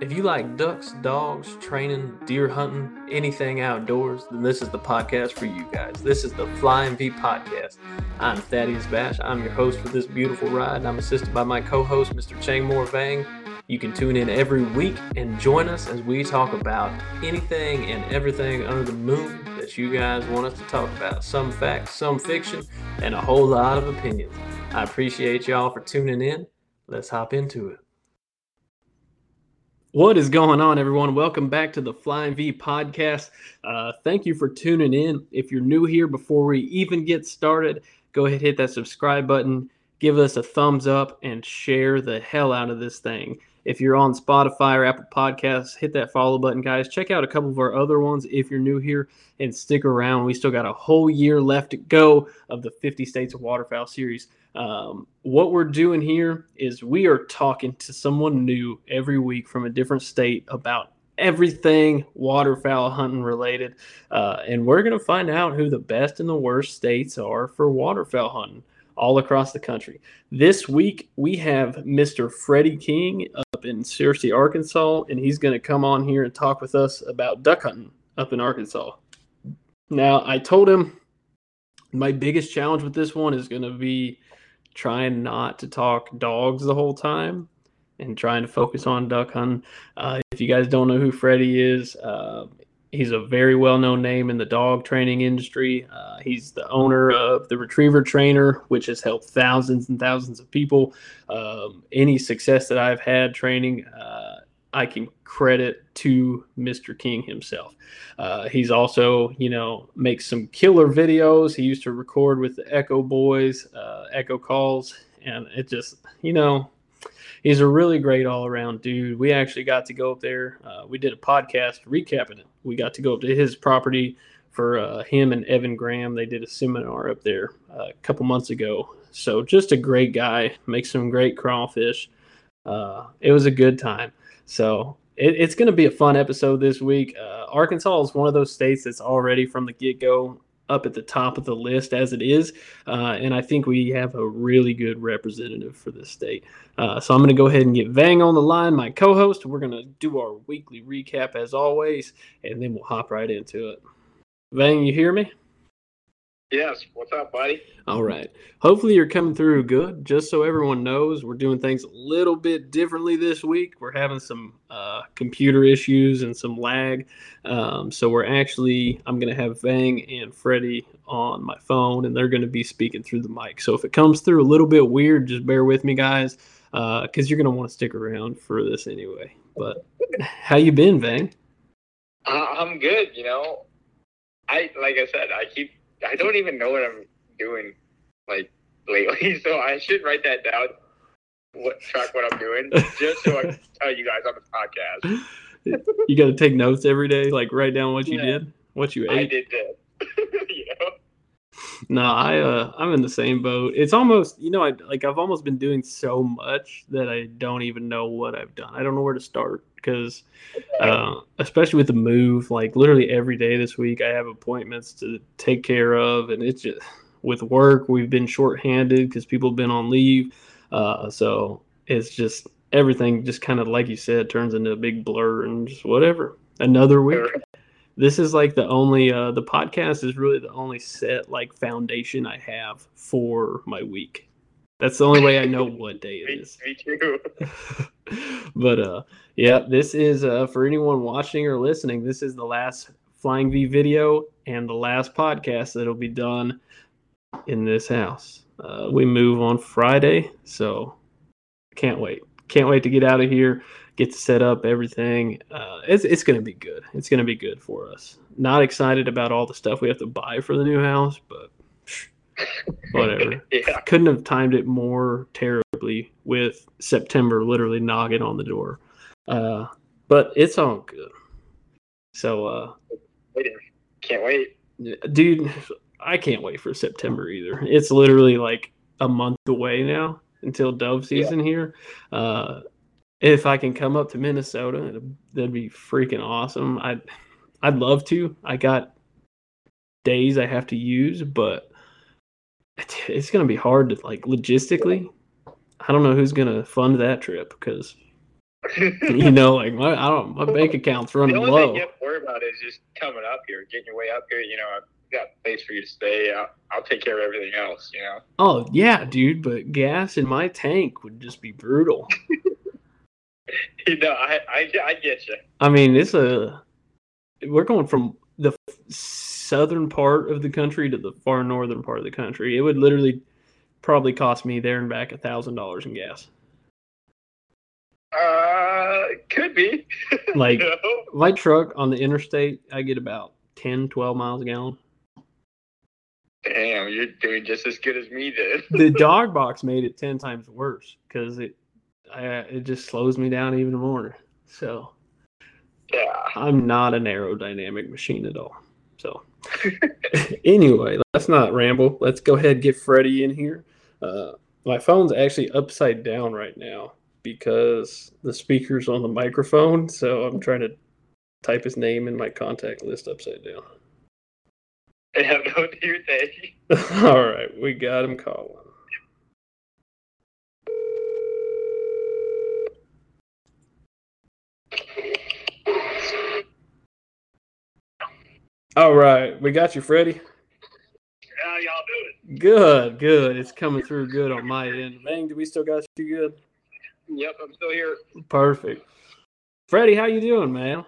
If you like ducks, dogs, training, deer hunting, anything outdoors, then this is the podcast for you guys. This is the Flying V podcast. I'm Thaddeus Bash. I'm your host for this beautiful ride. I'm assisted by my co-host, Mr. Chang Moore Vang. You can tune in every week and join us as we talk about anything and everything under the moon that you guys want us to talk about. Some facts, some fiction, and a whole lot of opinions. I appreciate y'all for tuning in. Let's hop into it. What is going on, everyone? Welcome back to the Flying V podcast. Uh, thank you for tuning in. If you're new here, before we even get started, go ahead hit that subscribe button, give us a thumbs up, and share the hell out of this thing. If you're on Spotify or Apple Podcasts, hit that follow button, guys. Check out a couple of our other ones if you're new here and stick around. We still got a whole year left to go of the 50 States of Waterfowl series. Um, what we're doing here is we are talking to someone new every week from a different state about everything waterfowl hunting related. Uh, and we're going to find out who the best and the worst states are for waterfowl hunting all across the country. This week, we have Mr. Freddie King up in Searcy, Arkansas, and he's going to come on here and talk with us about duck hunting up in Arkansas. Now, I told him my biggest challenge with this one is going to be trying not to talk dogs the whole time and trying to focus on duck hunting. Uh, if you guys don't know who Freddie is, uh, he's a very well known name in the dog training industry. Uh, he's the owner of the Retriever Trainer, which has helped thousands and thousands of people. Um, any success that I've had training, uh, I can credit to Mr. King himself. Uh, he's also, you know, makes some killer videos. He used to record with the Echo Boys, uh, Echo Calls, and it just, you know, he's a really great all around dude. We actually got to go up there. Uh, we did a podcast recapping it. We got to go up to his property for uh, him and Evan Graham. They did a seminar up there uh, a couple months ago. So just a great guy, makes some great crawfish. Uh, it was a good time. So it, it's going to be a fun episode this week. Uh, Arkansas is one of those states that's already from the get go up at the top of the list as it is. Uh, and I think we have a really good representative for this state. Uh, so I'm going to go ahead and get Vang on the line, my co host. We're going to do our weekly recap as always, and then we'll hop right into it. Vang, you hear me? Yes. What's up, buddy? All right. Hopefully you're coming through good. Just so everyone knows, we're doing things a little bit differently this week. We're having some uh, computer issues and some lag. Um, so we're actually, I'm going to have Vang and Freddie on my phone, and they're going to be speaking through the mic. So if it comes through a little bit weird, just bear with me, guys, because uh, you're going to want to stick around for this anyway. But how you been, Vang? Uh, I'm good. You know, I like I said, I keep I don't even know what I'm doing like lately, so I should write that down. What track what I'm doing just so I can tell you guys on the podcast. you got to take notes every day, like write down what you yeah. did, what you ate. I did that. you know. No, I uh, I'm in the same boat. It's almost you know I like I've almost been doing so much that I don't even know what I've done. I don't know where to start because uh, especially with the move, like literally every day this week, I have appointments to take care of, and it's just with work we've been shorthanded because people have been on leave, uh, so it's just everything just kind of like you said turns into a big blur and just whatever. Another week. This is like the only uh, the podcast is really the only set like foundation I have for my week. That's the only way I know what day it is. Me too. but uh yeah, this is uh for anyone watching or listening, this is the last Flying V video and the last podcast that'll be done in this house. Uh, we move on Friday, so can't wait. Can't wait to get out of here, get to set up everything. Uh, it's it's gonna be good. It's gonna be good for us. Not excited about all the stuff we have to buy for the new house, but whatever. yeah. Couldn't have timed it more terribly with September literally knocking on the door. Uh, but it's all good. So, uh, can't wait. Dude, I can't wait for September either. It's literally like a month away now until dove season yeah. here. Uh, if I can come up to Minnesota, that'd be freaking awesome. I'd, I'd love to. I got days I have to use, but it's to be hard to like logistically. I don't know who's to fund that trip because you know, like my I don't my bank account's running the only low. thing you have to worry about is just coming up here, getting your way up here. You know, I've got a place for you to stay. I'll, I'll take care of everything else. You know. Oh yeah, dude, but gas in my tank would just be brutal. no, I, I I get you. I mean, it's a we're going from the southern part of the country to the far northern part of the country. It would literally probably cost me there and back a thousand dollars in gas. Uh, could be. Like No. my truck on the interstate, I get about 10, 12 miles a gallon. Damn, you're doing just as good as me did. The dog box made it ten times worse because it, I, it just slows me down even more. So yeah. I'm not an aerodynamic machine at all. So anyway, let's not ramble. Let's go ahead and get Freddie in here. Uh, my phone's actually upside down right now because the speaker's on the microphone. So I'm trying to type his name in my contact list upside down. I have no, idea. All right, we got him calling. All right, we got you, Freddie. How y'all doing? Good, good. It's coming through good on my end. Vang, do we still got you good? Yep, I'm still here. Perfect. Freddie, how you doing, man?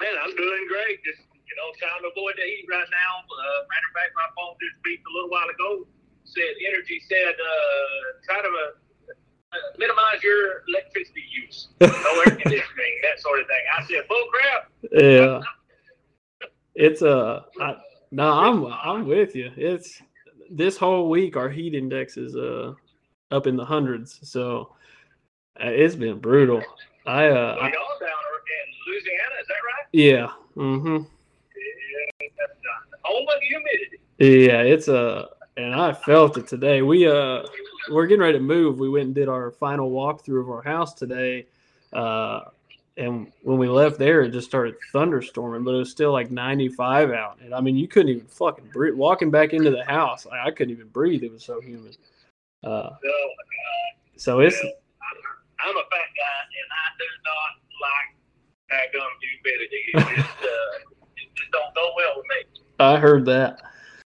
Man, I'm doing great. Just you know, trying to avoid the heat right now. Uh, matter of fact, my phone just beeped a little while ago. Said energy said uh, try to uh, uh, minimize your electricity use, no air conditioning, that sort of thing. I said, bull crap. Yeah. It's uh I, no, I'm I'm with you. It's this whole week our heat index is uh up in the hundreds, so uh, it's been brutal. I uh Well, y'all down in Louisiana, is that right? yeah, Mm-hmm. Yeah, that's uh, humidity. Yeah, it's uh and I felt it today. We uh we're getting ready to move. We went and did our final walkthrough of our house today. Uh and when we left there, it just started thunderstorming, but it was still like 95 out. And I mean, you couldn't even fucking breathe. Walking back into the house, I, I couldn't even breathe. It was so humid. Uh, So uh, so it's I'm, a fat guy, and I do not like that gum humidity. It just, uh, it just don't go well with me. I heard that.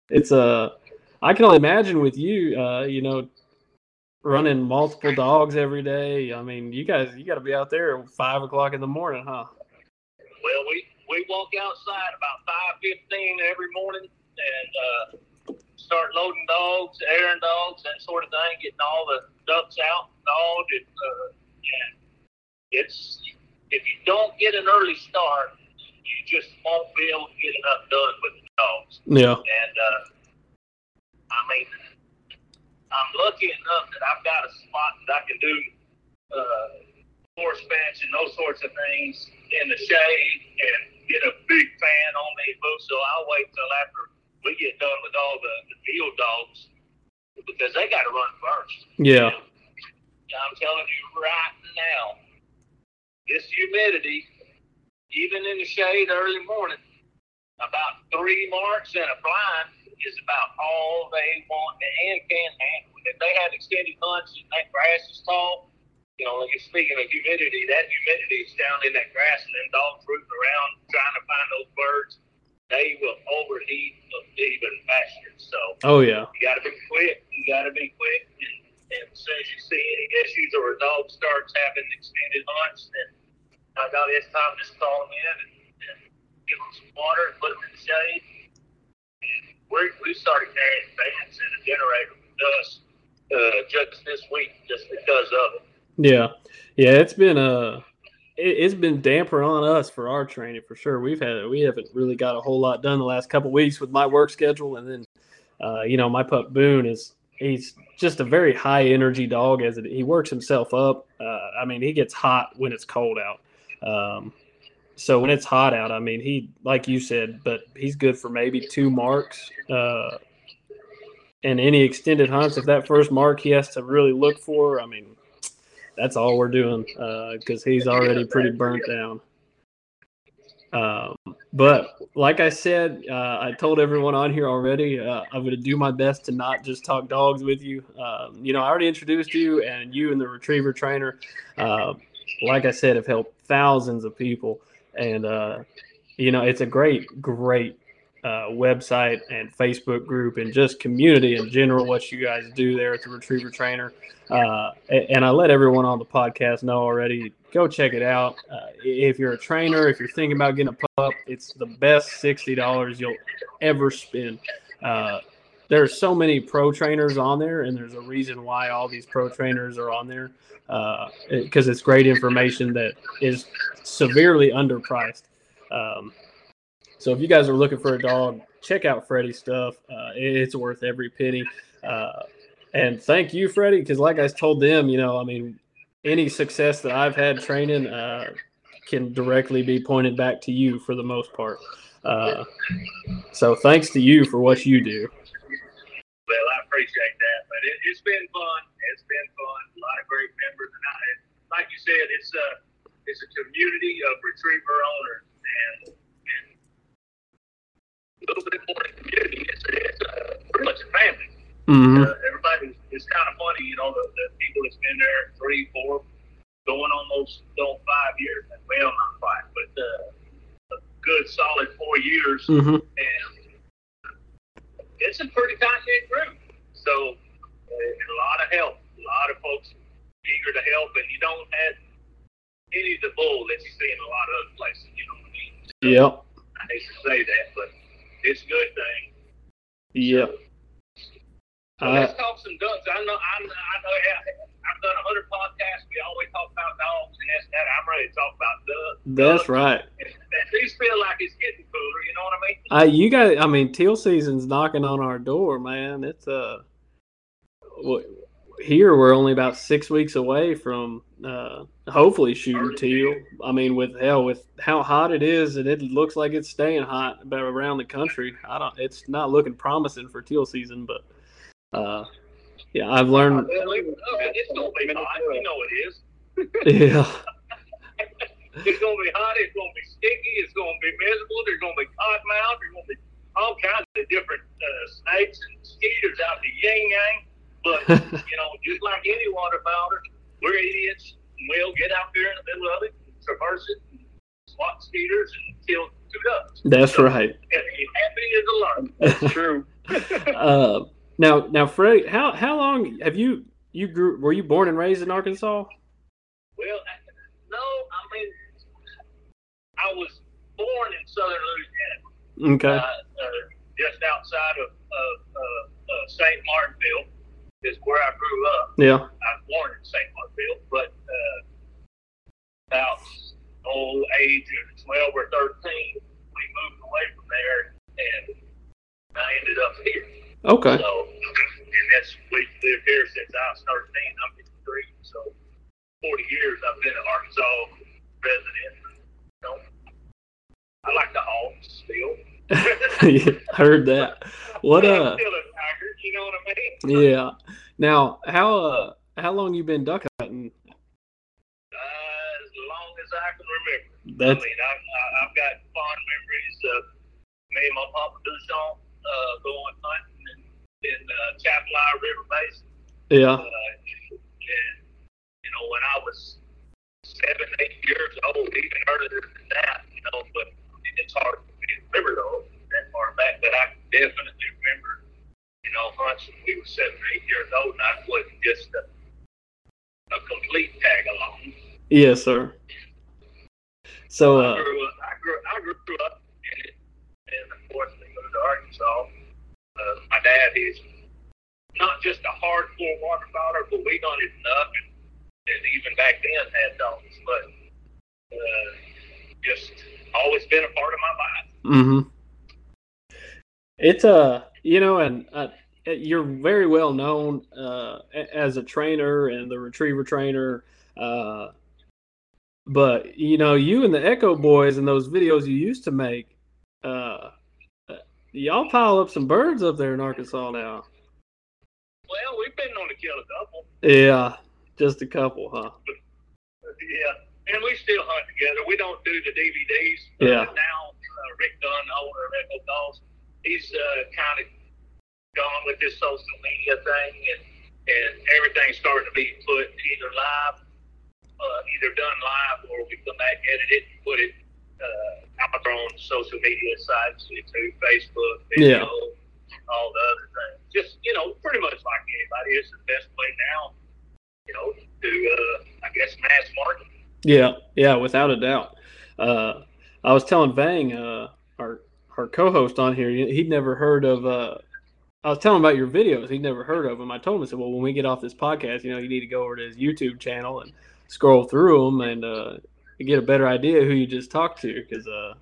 It's uh, I can only imagine with you, uh, you know, running multiple dogs every day. I mean, you guys, you got to be out there at five o'clock in the morning, huh? Well, we we walk outside about five fifteen every morning and uh, start loading dogs, airing dogs, that sort of thing, getting all the ducks out, dogged, and uh, yeah, it's if you don't get an early start, you just won't be able to get enough done with the dogs. Yeah. And uh, I mean, I'm lucky enough that I've got a spot that I can do uh, force bench and those sorts of things in the shade and get a big fan on boots. So I'll wait till after we get done with all the, the field dogs because they got to run first. Yeah. I'm telling you right now, this humidity, even in the shade early morning, about three marks and a blind is about all they want and can handle. If they have extended hunts and that grass is tall, you know, like speaking of humidity, that humidity is down in that grass and them dogs rooting around trying to find those birds. They will overheat even faster. So Oh yeah. you got to be quick. You got to be quick. And, and as soon as you see any issues or a dog starts having extended hunts, then I got it's time to just call them in and, and give them some water and put them in the shade. And we we started carrying fans and a generator with us uh, just this week just because of it. Yeah. Yeah. It's been uh it, it's been damper on us for our training for sure. We've had we haven't really got a whole lot done the last couple weeks with my work schedule, and then uh, you know my pup Boone is he's just a very high energy dog as it, he works himself up. Uh, I mean he gets hot when it's cold out. Um, so when it's hot out, I mean he like you said, but he's good for maybe two marks. Uh, and any extended hunts, if that first mark he has to really look for, I mean, that's all we're doing because he's already pretty burnt down. Um, but like I said, uh, I told everyone on here already, uh, I'm going to do my best to not just talk dogs with you. Um, you know, I already introduced you, and you and the retriever trainer, uh, like I said, have helped thousands of people. And, uh, you know, it's a great, great uh, website and Facebook group and just community in general, what you guys do there at the Retriever Trainer. Uh, and I let everyone on the podcast know already. Go check it out. Uh, if you're a trainer, if you're thinking about getting a pup, it's the best $60 you'll ever spend. Uh, there's so many pro trainers on there, and there's a reason why all these pro trainers are on there because uh, it, it's great information that is severely underpriced. Um, so if you guys are looking for a dog, check out Freddie's stuff. Uh, it's worth every penny. Uh, and thank you, Freddie, because like I told them, you know, I mean, any success that I've had training uh, can directly be pointed back to you for the most part. Uh, so thanks to you for what you do. Well, I appreciate that, but it, has been fun. It's been fun. A lot of great members, and I, like you said, it's a it's a community of retriever owners, and little bit more the community. It's, it's uh, pretty much a family. Mm-hmm. Uh, everybody, it's kind of funny, you know, the, the people that's been there three, four, going almost on five years. Well, not five, but uh, a good solid four years. Mm-hmm. And it's a pretty tight knit group. So, uh, a lot of help. A lot of folks eager to help, and you don't have any of the bull that you see in a lot of other places. You know what I mean? So, yep. I hate to say that, but it's a good thing. Yeah. So uh, let's talk some ducks. I know, I, know, I know. I've done a hundred podcasts. We always talk about dogs and this that. I'm ready to talk about ducks. That's ducks. right. And these feel like it's getting cooler. You know what I mean? Uh, you got. I mean, teal season's knocking on our door, man. It's uh, here we're only about six weeks away from uh, hopefully shooting teal. I mean, with hell, with how hot it is, and it looks like it's staying hot around the country. I don't. It's not looking promising for teal season, but uh, yeah, I've learned. It's gonna be hot. You know it is. yeah. it's gonna be hot. It's gonna be sticky. It's gonna be miserable. There's gonna be cottonmouth. There's gonna be all kinds of different uh, snakes and mosquitoes out the yin yang. But you know, just like any water fowler, we're idiots. And We'll get out there in the middle of it, and traverse it, and swat speeders, and kill two ducks. That's so, right. Happy as a lark. That's true. uh, now, now, Fred, how how long have you you grew? Were you born and raised in Arkansas? Well, no. I mean, I was born in southern Louisiana. Okay. Uh, uh, just outside of, of uh, St. Martinville is where I grew up. Yeah. I was born in St. Markville, but uh, about old age of 12 or 13, we moved away from there, and I ended up here. Okay. So, and that's we've lived here since I was 13. I'm 53, so 40 years I've been an Arkansas resident. You know, I like the Hawks still. Yeah, I heard that. What uh? A tiger, you know what I mean? Yeah. Now, how uh, how long you been duck hunting? Uh, as long as I can remember. That's... I mean, I, I, I've got fond memories of me and my papa Duchamp uh, going hunting in, in uh, Atchafalaya River Basin. Yeah. Uh, and you know, when I was seven, eight years old, even earlier than that, you know, but it's hard remember though that far back. But I definitely remember you know, hunts when we were seven, eight years old, and I wasn't just a, a complete tag along. Yes, sir. So uh, I, grew up, I grew I grew up in it, and unfortunately moved to Arkansas. Uh, my dad is not just a hardcore waterfowler, but we it enough, and, and even back then had dogs, but uh, just always been a part of my life. Mm-hmm. It's a uh, you know, and uh, you're very well known uh, as a trainer and the retriever trainer. Uh, but you know, you and the Echo Boys and those videos you used to make, uh, y'all pile up some birds up there in Arkansas now. Well, we've been on to kill a couple. Yeah, just a couple, huh? yeah, and we still hunt together. We don't do the DVDs. Yeah. Uh, now uh, Rick Dunn, owner of Echo Calls, he's uh, kind of gone with this social media thing, and and everything's starting to be put either live, uh, either done live, or we come back, edit it, and put it uh, out there on social media sites, YouTube, Facebook, video, all the other things. Just you know, pretty much like anybody. It's the best way now. You know, to uh, I guess mass market. Yeah, yeah, without a doubt. Uh, I was telling Vang, uh, our our co-host on here, he'd never heard of. Uh, I was telling him about your videos. He'd never heard of them. I told him, I said, "Well, when we get off this podcast, you know, you need to go over to his YouTube channel and scroll through them and uh, get a better idea who you just talked to, because uh,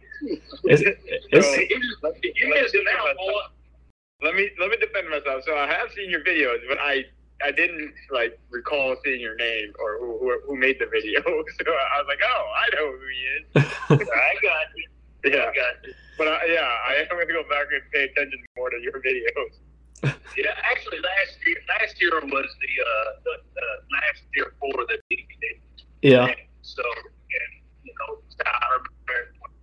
it's, it's boy. Let me let me defend myself. So I have seen your videos, but I I didn't like recall seeing your name or who who, who made the video. So I was like, oh, I know who he is. I got you. Yeah, I got you. but I, yeah, I am going to go back and pay attention more to your videos. Yeah, actually, last year, last year was the uh, the, the last year for the DVD. yeah, And so, and you know, Tyler,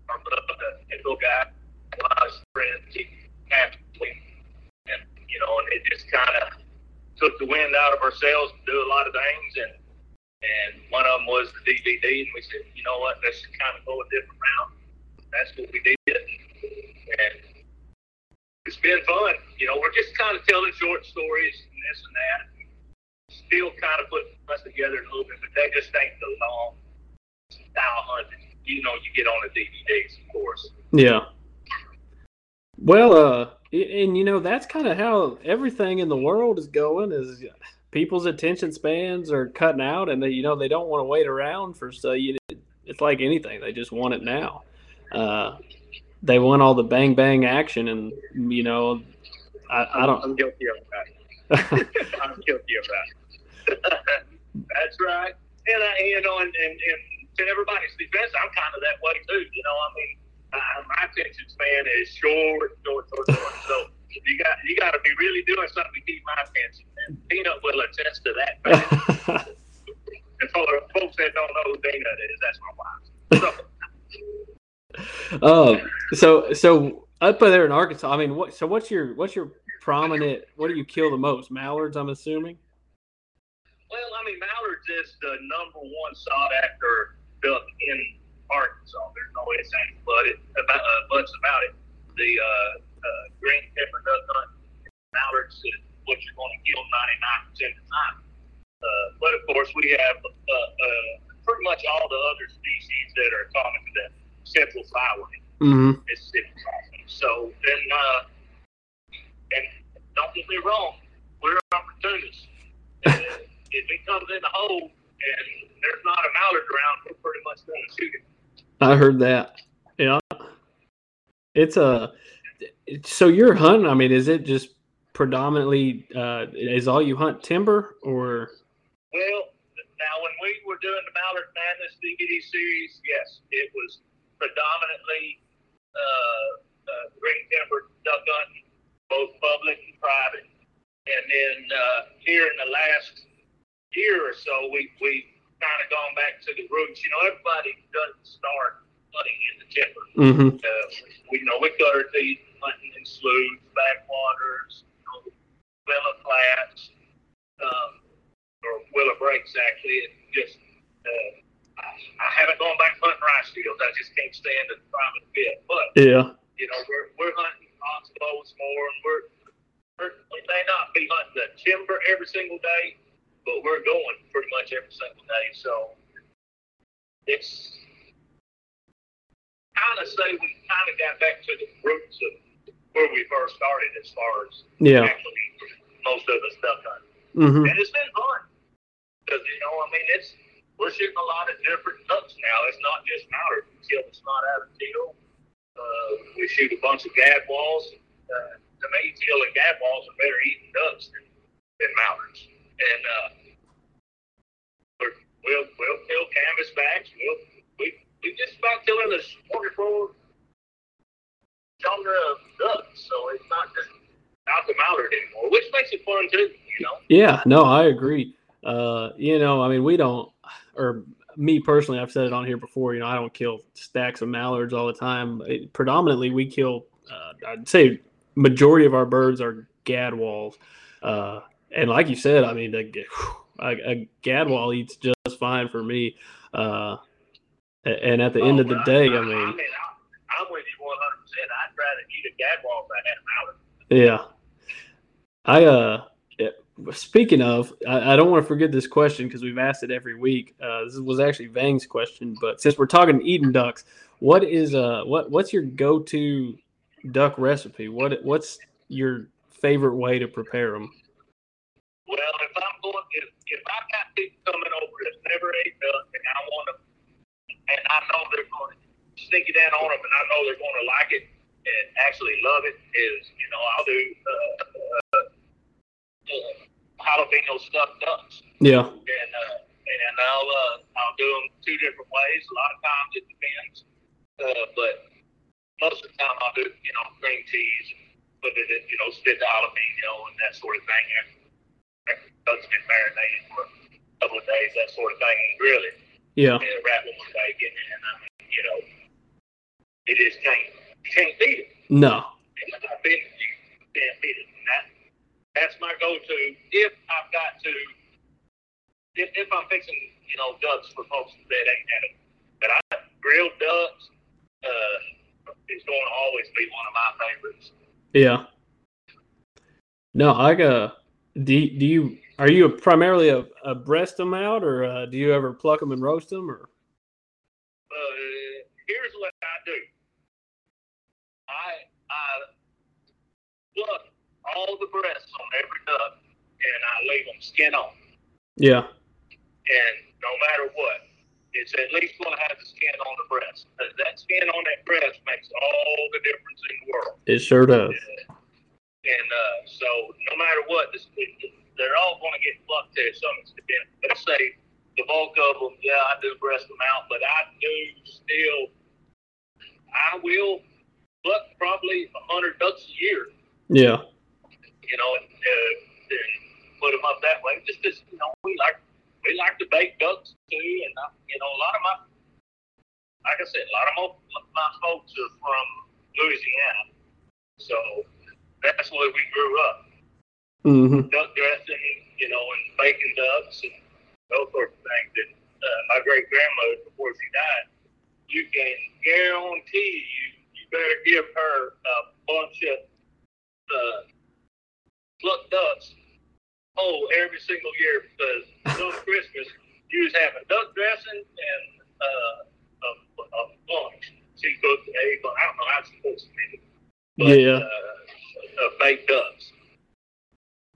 our brother, the little guy, a lot of friends, he happily, and you know, and it just kind of took the wind out of our sails to do a lot of things, and and one of them was the DVD, and we said, you know what, let's kind of go a different route. That's what we did, and it's been fun. You know, we're just kind of telling short stories and this and that. Still kind of putting us together a little bit, but they just ain't the long style hunting. You know, you get on the DVDs, of course. yeah. Well, uh, and you know that's kind of how everything in the world is going. Is people's attention spans are cutting out, and they, you know, they don't want to wait around for so You it's like anything; they just want it now. Uh, they want all the bang bang action, and you know, I, I don't. I'm guilty of that. I'm guilty of that. That's right. And I, you know, and, and, and to everybody's defense, I'm kind of that way too. You know, I mean, uh, my attention span is short, short, short, short. so you got you got to be really doing something to keep my attention. And Peanut will attest to that. and for the folks that don't know who Peanut is, that's my wife. So, um, so so up there in Arkansas, I mean, what? So what's your what's your prominent? What do you kill the most? Mallards, I'm assuming. well, I mean, mallards is the number one sought after duck in Arkansas. There's no ifs, ands, but it, about, uh, buts about it. The uh, uh, green pepper duck hunt, mallards is what you're going to kill 99% of the time. Uh, but of course, we have uh, uh, pretty much all the other species that are common to the central flyway. Mm-hmm. Mississippi. So then, uh, and don't get me wrong, we're opportunists. If it comes in the hole and there's not a mallard around, we're pretty much going to shoot it. I heard that. Yeah. It's a. So you're hunting. I mean, is it just predominantly? Uh, is all you hunt timber or? Well, now when we were doing the Mallard Madness DVD series, yes, it was predominantly uh, uh, green timber duck hunting, both public and private. And then uh, here in the last year or so, we we kind of gone back to the roots. You know, everybody doesn't start hunting in the timber. Mm-hmm. Uh, we you know we cut our teeth hunting in sloughs, backwaters, you know, willow flats, um, or willow breaks actually. And just uh, I, I haven't gone back hunting rice fields. I just can't stand the private bit. But Yeah. you know we're we're hunting oxbows more, and we're, we're we may not be hunting the timber every single day, but we're going pretty much every single day. So it's kind of say we kind of got back to the roots of where we first started as far as Yeah. actually most of us duck hunting. Mm-hmm. And it's been fun because you know, I mean, it's we're shooting a lot of different ducks now. It's not just mallard. We kill the snot out of teal. Uh, we shoot a bunch of gadwalls. Uh, to me, teal and gadwalls are better eating ducks than, than mallards. And uh, we're, we'll we'll kill canvasbacks. We'll we we just about killing the smorgasbord genre of ducks. So it's not just not the mallard anymore, which makes it fun too. You know. Yeah. No, I agree. Uh, you know, I mean, we don't, or me personally, I've said it on here before. You know, I don't kill stacks of mallards all the time. It, predominantly, we kill. Uh, I'd say majority of our birds are gadwalls, uh, and like you said, I mean, a, a gadwall eats just fine for me. Uh, and at the oh, end of the day, I, I mean, I mean I'm with you 100. percent I'd rather eat a gadwall than a mallard. Yeah, I uh Speaking of, I, I, don't want to forget this question because we've asked it every week. Uh, this was actually Vang's question, but since we're talking Eden ducks, what is uh what what's your go-to duck recipe? What what's your favorite way to prepare them? Well, if I'm going, if, if I got people coming over that's never ate duck and I want to, and I know they're going to sneak it in on them, and I know they're going to like it and actually love it, is you know I'll do. Uh, uh, uh jalapeno stuffed ducks. Yeah. And uh, and I'll uh, I'll do them two different ways. A lot of times it depends, uh, but most of the time I'll do you know cream cheese, put it in you know spit the jalapeno and that sort of thing. And ducks been marinated for a couple of days, that sort of thing, and grill it. Yeah. And wrap it with bacon, and I mean, you know, it just can't you can't beat it. No. I've been you can't beat it. That's my go-to if I've got to. If, if I'm fixing, you know, ducks for folks that ain't had it, but I grilled ducks uh, is going to always be one of my favorites. Yeah. No, I got. do do you are you primarily a, a breast them out, or uh, do you ever pluck them and roast them, or? Uh, here's what I do. I I pluck all the breasts on every duck, and I leave them skin on. Yeah. And no matter what, it's at least going to have the skin on the breast. That skin on that breast makes all the difference in the world. It sure does. And, and uh, so no matter what, this, they're all going to get fucked to some extent. Let's say the bulk of them, yeah, I do breast them out, but I do still, I will pluck probably a 100 ducks a year. Yeah you know, and, uh, and put them up that way. Just because you know we like we like to bake ducks too, and uh, you know a lot of my like I said, a lot of my, my folks are from Louisiana, so that's where we grew up. Mm-hmm. Duck dressing, you know, and baking ducks and those sorts of things. And uh, my great grandmother, before she died, you can guarantee you, you better give her a bunch of uh, pluck ducks whole every single year because on Christmas you was having duck dressing and uh, a, a bunch. She cooked a, I don't know how she cooks it, but yeah, uh, uh, baked ducks.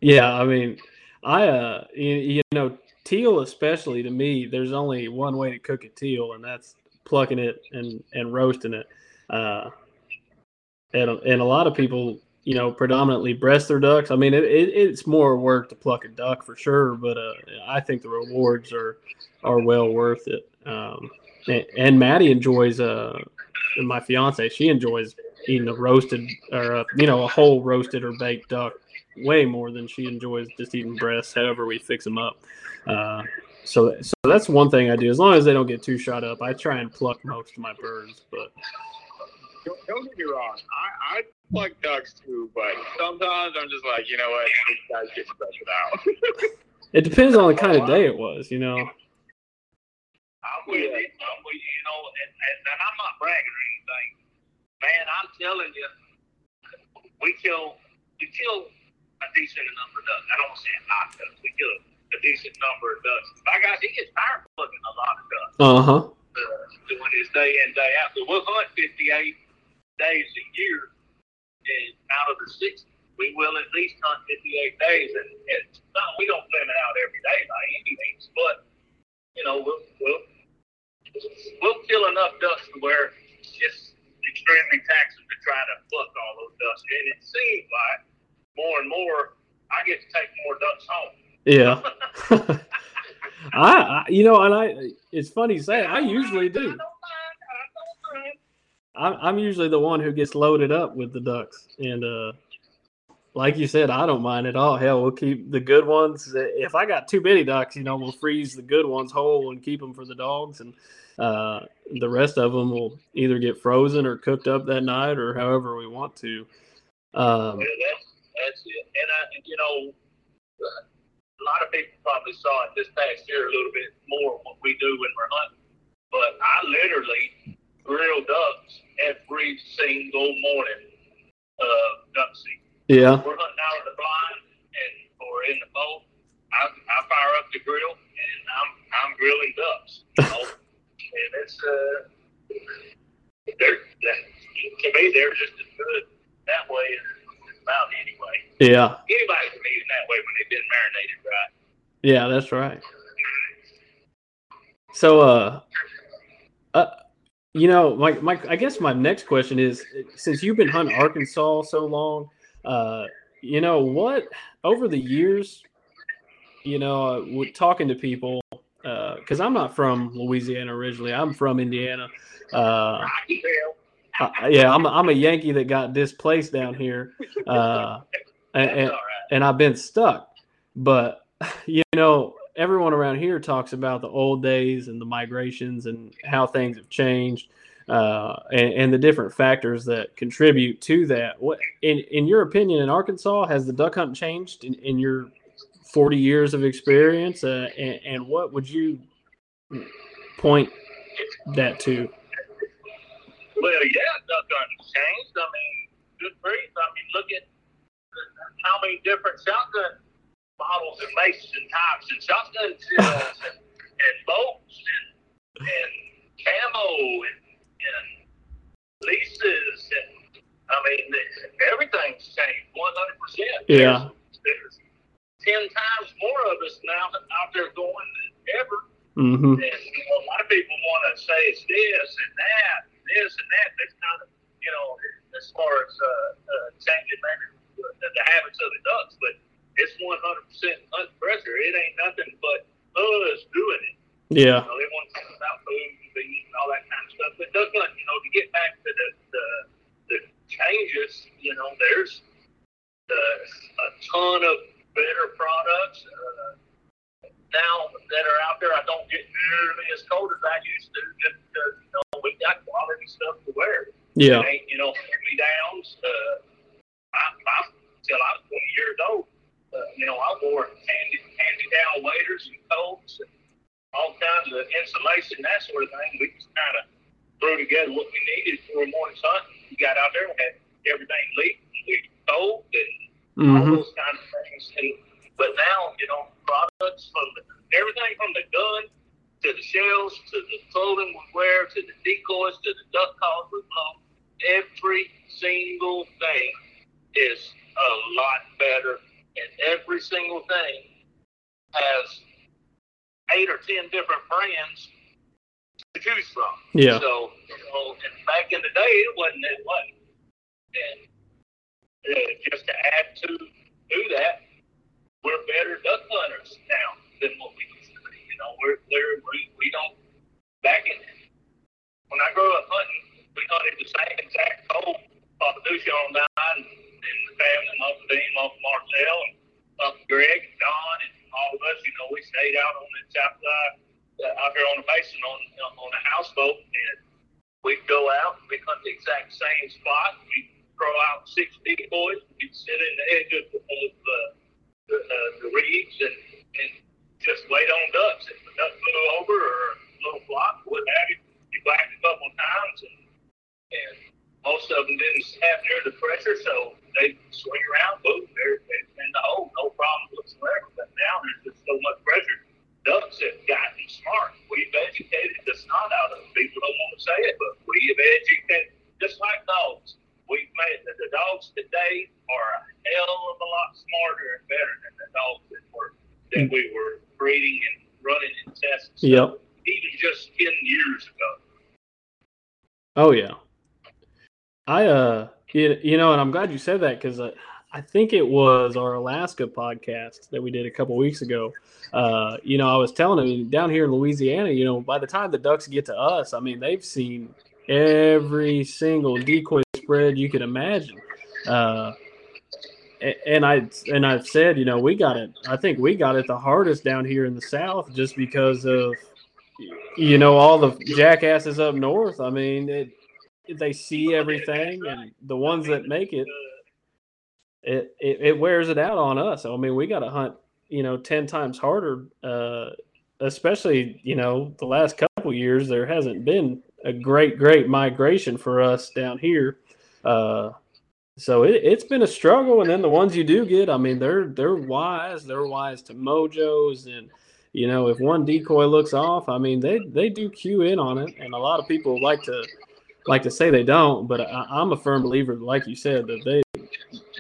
Yeah, I mean, I uh, you, you know, teal especially to me, there's only one way to cook a teal, and that's plucking it and and roasting it. Uh, and and a lot of people you know, predominantly breast their ducks. I mean, it, it, it's more work to pluck a duck for sure, but uh, I think the rewards are are well worth it. Um, and, and Maddie enjoys uh, my fiance. She enjoys eating a roasted or a, you know a whole roasted or baked duck way more than she enjoys just eating breasts. However, we fix them up. Uh, so so that's one thing I do. As long as they don't get too shot up, I try and pluck most of my birds, but don't, don't get me wrong. I, I pluck ducks too, but sometimes I'm just like, you know what, these guys get stressed out. it depends on the kind of day it was, you know. I'm with you. I'm with you. You know, and, and, and I'm not bragging or anything. Man, I'm telling you, we kill we kill a decent number of ducks. I don't want to say a lot of ducks. We kill a decent number of ducks. My guys, he gets tired of looking a lot of ducks. Uh huh. Uh, doing his day in day out. So we'll hunt 58 days a year, and out of the 60, we will at least hunt 58 days. And, and no, we don't plan it out every day by any means, but you know, we'll we'll we'll kill enough ducks to where it's just extremely taxing to try to pluck all those ducks. And it seems like more and more, I get to take more ducks home. Yeah. I, I, you know, and I, it's funny you say, I usually do. I'm, I'm usually the one who gets loaded up with the ducks, and uh, like you said, I don't mind at all. Hell, we'll keep the good ones. If I got too many ducks, you know, we'll freeze the good ones whole and keep them for the dogs, and uh, the rest of them will either get frozen or cooked up that night or however we want to. Um, Yeah, that's, that's it. And I, you know, a lot of people probably saw it this past year a little bit more what we do when we're hunting. But I literally grill ducks every single morning of duck season. yeah, We're hunting out of the blind and or in the boat. I, I fire up the grill and I'm I'm grilling ducks. You know, and it's uh, they're to me they're just as good that way as about anyway. yeah, Anybody can eat it that way when they've been marinated right. yeah. That's right. So, uh, uh, you know, my, my, I guess my next question is, since you've been hunting Arkansas so long, uh, you know, what over the years, you know, with talking to people, uh, because I'm not from Louisiana originally, I'm from Indiana. Uh, I yeah, I'm a, I'm a Yankee that got displaced down here, uh, and, and, right. and I've been stuck. But you know, everyone around here talks about the old days and the migrations and how things have changed, uh, and, and the different factors that contribute to that. What, in in your opinion, in Arkansas, has the duck hunt changed in, in your 40 years of experience? Uh, and, and what would you point that to? Well, yeah, hunting's changed. I mean, good grief. I mean, look at how many different shotgun models and makes and types and shotgun shells and, and bolts and, and camo and, and leases and I mean everything's changed one hundred percent. Yeah. There's ten times more of us now out there going than ever. Mm-hmm. And you know, a lot of people want to say it's this and that, this and that. That's kind of, you know, as far as uh, uh, changing maybe the, the habits of the ducks, but it's 100% hunt pressure. It ain't nothing but us doing it. Yeah. You know, they want to talk about food and and all that kind of stuff. But duck hunt, you know, to get back to the the, the changes, you know, there's uh, a ton of better products. Uh, now that are out there, I don't get nearly as cold as I used to. Just because you know we got quality stuff to wear. Yeah. It ain't you know hand me downs. Uh, I, I till I was 20 years old. Uh, you know I wore handy handy down waders and coats and all kinds of insulation that sort of thing. We just kind of threw together what we needed for a morning's hunt. We got out there and had everything leaked. We cold and all hmm those kind of things. And, but now, you know, products from the, everything from the gun to the shells to the clothing we wear to the decoys to the duck calls we blow, every single thing is a lot better, and every single thing has eight or ten different brands to choose from. Yeah. So, you know, and back in the day, it wasn't that way. And uh, just to add to do that, we're better duck hunters now than what we used to be. You know, we're, we're we, we don't back in when I grew up hunting, we hunted the same exact hole. Papa Duchon died, and, and the family, Uncle Dean, Uncle Marcel, and Uncle Greg, and Don, and all of us. You know, we stayed out on the south side, uh, out here on the basin on on a houseboat, and we'd go out. We'd hunt the exact same spot. We'd throw out six decoys. We'd sit in the edge of, of uh, the, uh, the reeds and, wait on ducks. If the duck flew over or little flock, what have you, you whacked a couple times, and, and most of them didn't have near the pressure, so they swing around, boom, they're in the hole, no problem whatsoever. But now there's just so much pressure. Ducks have gotten smart. We've educated the snot out of them. People don't want to say it, but we have educated, just like dogs. We've made the, the dogs today are a hell of a lot smarter and better than the dogs that were that we were breeding and running in tests. stuff, Yep. Even just ten years ago. Oh yeah. I uh you, you know, and I'm glad you said that because uh, I think it was our Alaska podcast that we did a couple weeks ago. Uh, you know, I was telling him down here in Louisiana, you know, by the time the ducks get to us, I mean, they've seen every single decoy spread you could imagine. Uh, and I and I've said, you know, we got it. I think we got it the hardest down here in the South, just because of, you know, all the jackasses up north. I mean, it, they see everything, and the ones that make it, it, it, it wears it out on us. I mean, we got to hunt, you know, ten times harder. Uh, especially, you know, the last couple years, there hasn't been a great, great migration for us down here. Uh, so it, it's been a struggle, and then the ones you do get, I mean, they're they're wise. They're wise to mojos, and you know, if one decoy looks off, I mean, they they do cue in on it, and a lot of people like to like to say they don't, but I, I'm a firm believer, like you said, that they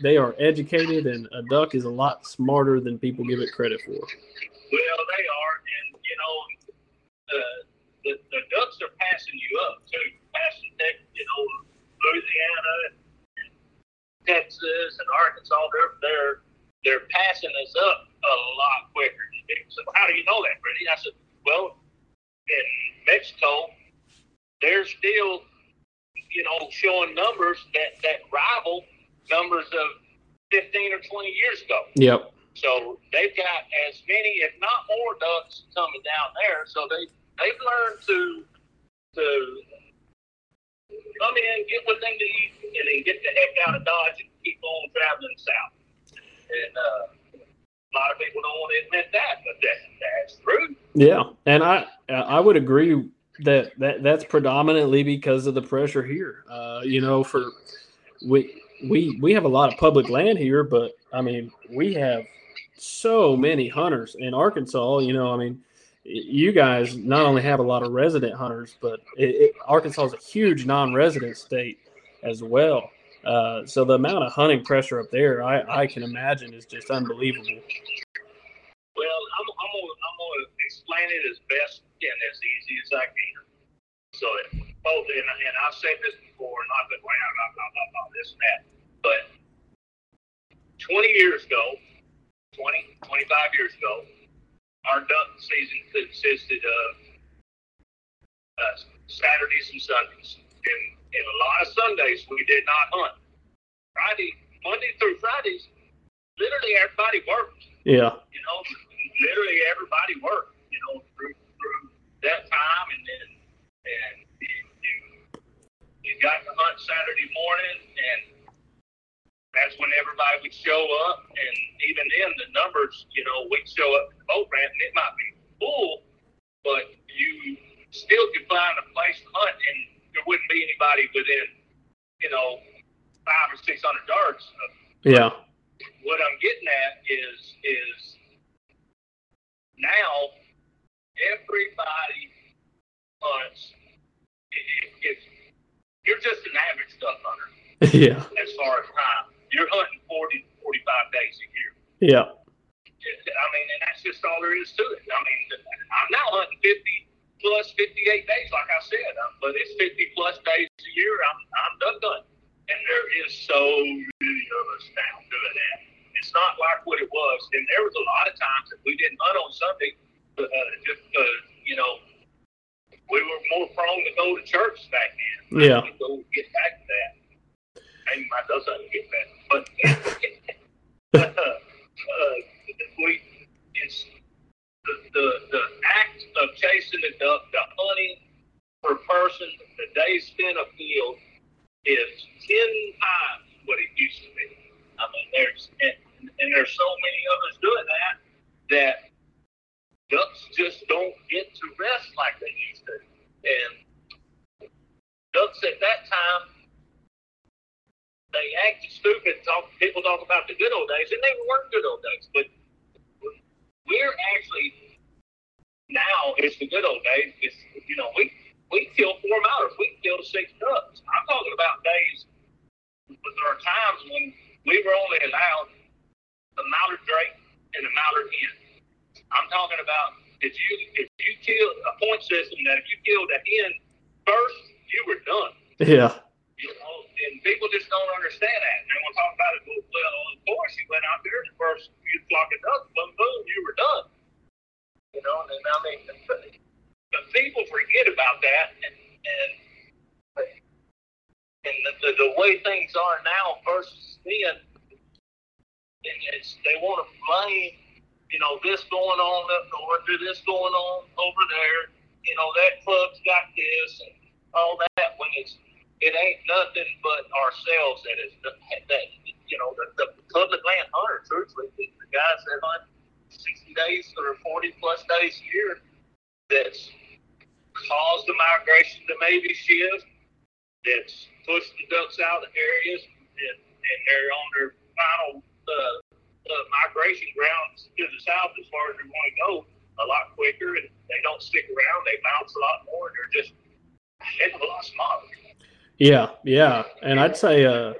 they are educated, and a duck is a lot smarter than people give it credit for. Well, they are, and you know, the the, ducks are passing you up too, passing you know, Louisiana Texas and Arkansas, they're they're they're passing us up a lot quicker. So how do you know that, Freddie? I said, well, in Mexico, they're still, you know, showing numbers that that rival numbers of 15 or 20 years ago. Yep. So they've got as many, if not more, ducks coming down there. So they they've learned to to come in, get what they need, and then get the heck out of Dodge and keep on traveling south. And uh, a lot of people don't want to admit that, but that, that's true. Yeah, and I I would agree that, that that's predominantly because of the pressure here. Uh, you know, for we we we have a lot of public land here, but I mean we have so many hunters in Arkansas. You know, I mean you guys not only have a lot of resident hunters, but it, it, Arkansas is a huge non-resident state as well. Uh, so the amount of hunting pressure up there, I, I can imagine, is just unbelievable. Well, I'm, I'm gonna I'm gonna explain it as best and as easy as I can. So both, and, and I've said this before, not that not, not, not, not this and that, but 20 years ago, 20, 25 years ago, our duck season consisted of uh, Saturdays and Sundays. And, and a lot of Sundays we did not hunt. Friday, Monday through Fridays, literally everybody worked. Yeah. You know, literally everybody worked. You know, through, through that time, and then and you, you, you got to hunt Saturday morning, and that's when everybody would show up. And even then, the numbers, you know, we'd show up to the boat ramp and it might be full, but you still could find a place to hunt and there wouldn't be anybody within, you know, five or six hundred yards. Of, yeah. What I'm getting at is is now everybody hunts. If, if you're just an average duck hunter, yeah. As far as time, you're hunting 40 45 days a year. Yeah. I mean, and that's just all there is to it. I mean, I'm now hunting 50 plus 58 days, like I said, um, but it's 50 plus days a year. I'm, I'm done done. And there is so many of us now doing that. It's not like what it was. And there was a lot of times that we didn't hunt on Sunday, uh, just because, you know, we were more prone to go to church back then. Yeah. Go get back to that. Maybe my doesn't get that. But uh, uh, we, it's the, the, the act of chasing the duck, the hunting per person, the day spent afield is 10 times what it used to be. I mean, there's, and, and there's so many others doing that that ducks just don't get to rest like they used to. And ducks at that time they act stupid. Talk, people talk about the good old days, and they weren't good old days. But we're actually now it's the good old days. It's you know we we kill four mallers, we kill six ducks. I'm talking about days. But there are times when we were only allowed the mallard drake and the mallard hen. I'm talking about if you if you kill a point system that if you killed a hen first, you were done. Yeah. You know, and people just don't understand that. And they want to talk about it. Well, of course, you went out there the first you flock of ducks, boom, boom, you were done. You know, and I mean, but people forget about that, and and and the, the, the way things are now versus then, and it's they want to blame, you know, this going on up north or this going on over there. You know, that club's got this and all that. It ain't nothing but ourselves that is that you know the, the public land hunter. Truthfully, the, the guys that hunt sixty days or forty plus days a year that's caused the migration to maybe shift. That's pushed the ducks out of areas and, and they're on their final uh, uh, migration grounds to the south as far as they want to go a lot quicker and they don't stick around. They bounce a lot more. and They're just a heck of a lot smaller. Yeah, yeah, and I'd say uh,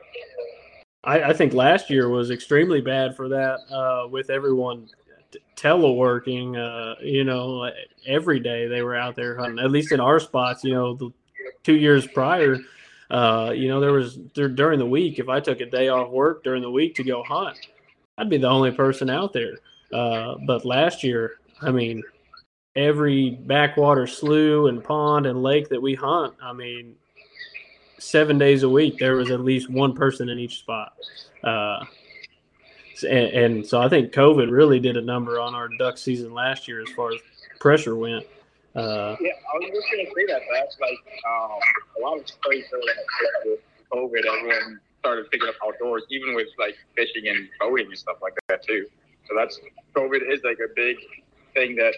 I, I think last year was extremely bad for that uh, with everyone t- teleworking. Uh, you know, every day they were out there hunting. At least in our spots, you know, the two years prior, uh, you know, there was there, during the week. If I took a day off work during the week to go hunt, I'd be the only person out there. Uh, but last year, I mean, every backwater slough and pond and lake that we hunt, I mean, seven days a week, there was at least one person in each spot. Uh, and, and, so I think COVID really did a number on our duck season last year as far as pressure went. Uh, yeah, I was just going to say that. but That's like um, a lot of states with COVID, everyone started picking up outdoors, even with like fishing and boating and stuff like that too. So that's COVID is like a big thing that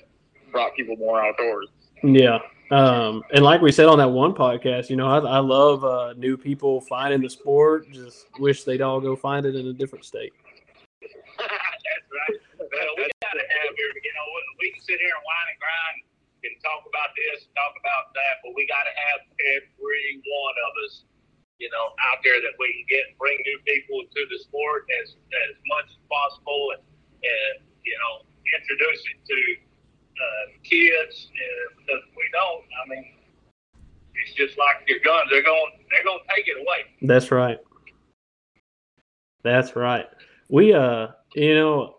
brought people more outdoors. Yeah, um, and like we said on that one podcast, you know, I, I love uh, new people finding the sport. Just wish they'd all go find it in a different state. That's right. Well, we got to have here, you know, we can sit here and whine and grind and talk about this, and talk about that, but we got to have every one of us, you know, out there that we can get bring new people to the sport as as much as possible, and, and you know, introduce it to uh, kids. Because we don't, I mean, it's just like your guns. They're going, they're going to take it away. That's right. That's right. We, uh, you know,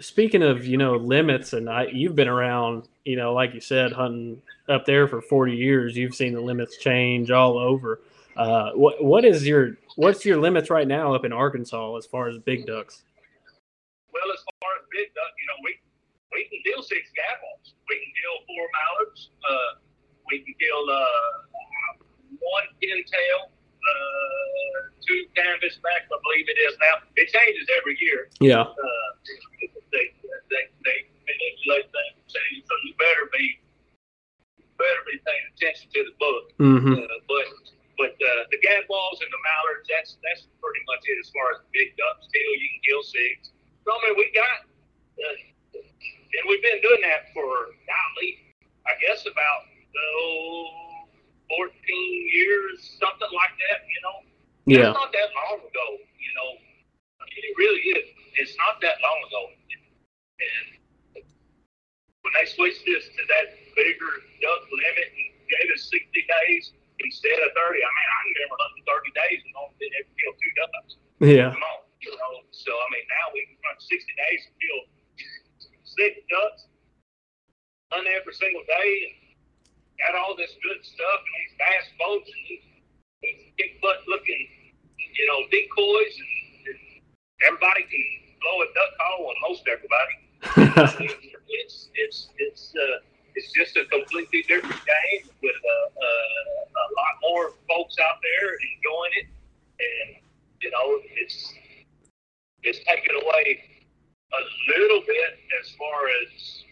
speaking of you know limits, and I, you've been around, you know, like you said, hunting up there for forty years. You've seen the limits change all over. Uh, what what is your what's your limits right now up in Arkansas as far as big ducks? Well, as far as big duck, you know, we we can kill six gadwalls. We can kill four mallards. Uh, we can kill uh, one pintail, uh, two canvasbacks, I believe it is now. It changes every year. Yeah. Uh, they, they, they manipulate things, so you better be better be paying attention to the book. Mm-hmm. Uh, but but uh, the gadwalls and the mallards, that's that's pretty much it as far as big ducks. Still, you can kill six. So I mean, we got. Uh, and we've been doing that for golly, I guess about oh, 14 years, something like that. You know, yeah, it's not that long ago. You know, it really is. It's not that long ago, and when they switched this to that bigger duck limit and gave us 60 days instead of 30, I mean, I remember hunting 30 days and only did ever kill two ducks. Yeah. Come on, you know. So I mean, now we can hunt 60 days and kill six ducks, hunt every single day, and got all this good stuff and these bass boats and these, these big butt looking, you know, decoys, and, and everybody can blow a duck call, and most everybody. it's it's it's uh, it's just a completely different game with a, a, a lot more folks out there enjoying it, and you know, it's it's taken away a little bit as far as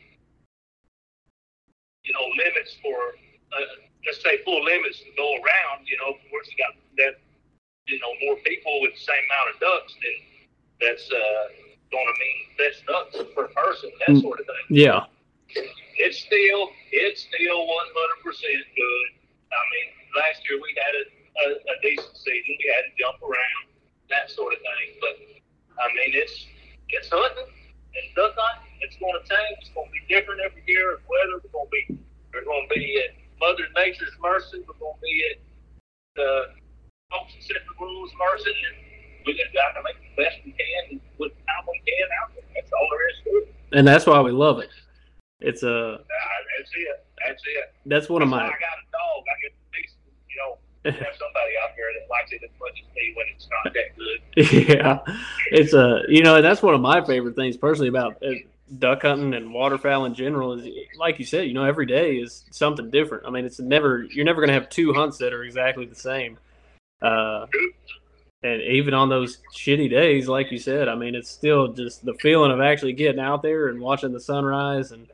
you know limits for uh, let's say full limits to go around. You know, of course you got that you know more people with the same amount of ducks, then that's uh, going to mean less ducks per person, that sort of thing. Yeah. It's still it's still one hundred percent good. I mean, last year we had a, a, a decent season. We had to jump around, that sort of thing. But I mean, it's it's hunting. It's duck hunting. It's going to change. It's going to be different every year. Weather. We're going to be. We're going to be at Mother Nature's mercy. We're going to be at the folks that set the rules mercy, and we just got to make the best we can with how we can out there. That's all there is to it. And that's why we love it. It's a. Uh, that's it. That's it. That's one of That's my. I got a dog. I get decent, you know, have somebody out there that likes it as much as me when it's not that good. yeah, it's a you know that's one of my favorite things personally about uh, duck hunting and waterfowl in general is like you said, you know, every day is something different. I mean, it's never you're never going to have two hunts that are exactly the same. Uh, and even on those shitty days, like you said, I mean, it's still just the feeling of actually getting out there and watching the sunrise and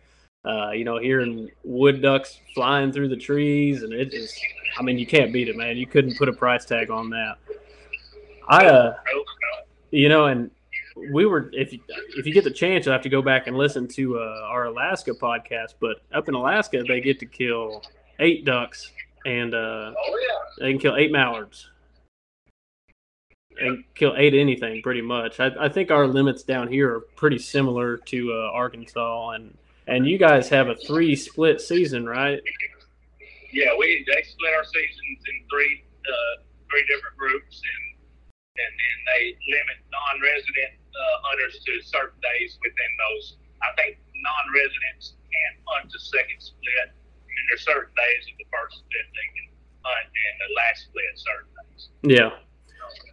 uh, you know, hearing wood ducks flying through the trees, and it is. I mean, you can't beat it, man. You couldn't put a price tag on that. I, uh, you know, and we were if you, if you get the chance, you'll have to go back and listen to uh, our Alaska podcast. But up in Alaska, they get to kill eight ducks, and uh, they can kill eight mallards and kill eight anything pretty much. I, I think our limits down here are pretty similar to uh, Arkansas, and and you guys have a three split season, right? Yeah, we they split our seasons in three uh, three different groups, and and then they limit non-resident uh, hunters to certain days within those. I think non-residents can hunt the second split, and there's certain days of the first split they can hunt, and the last split certain days. Yeah.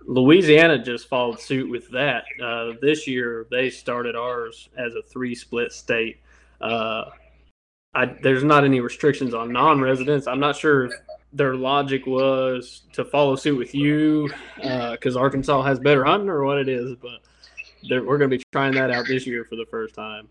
Louisiana just followed suit with that. Uh, this year, they started ours as a three split state. Uh, I, there's not any restrictions on non residents. I'm not sure if their logic was to follow suit with you uh, because Arkansas has better hunting or what it is, but we're going to be trying that out this year for the first time.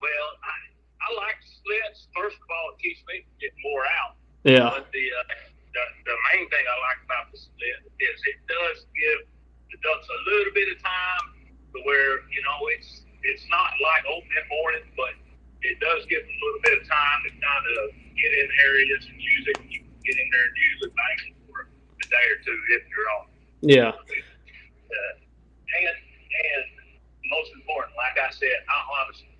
Well, I, I like splits. First of all, it keeps me from getting more out. Yeah. But the, uh, the the main thing I like about the split is it does give the ducks a little bit of time to where you know it's it's not like opening morning, but it does give them a little bit of time to kind of get in areas and use it. You can get in there and use it maybe for a day or two if you're on. Yeah. Uh, and and most important, like I said, I honestly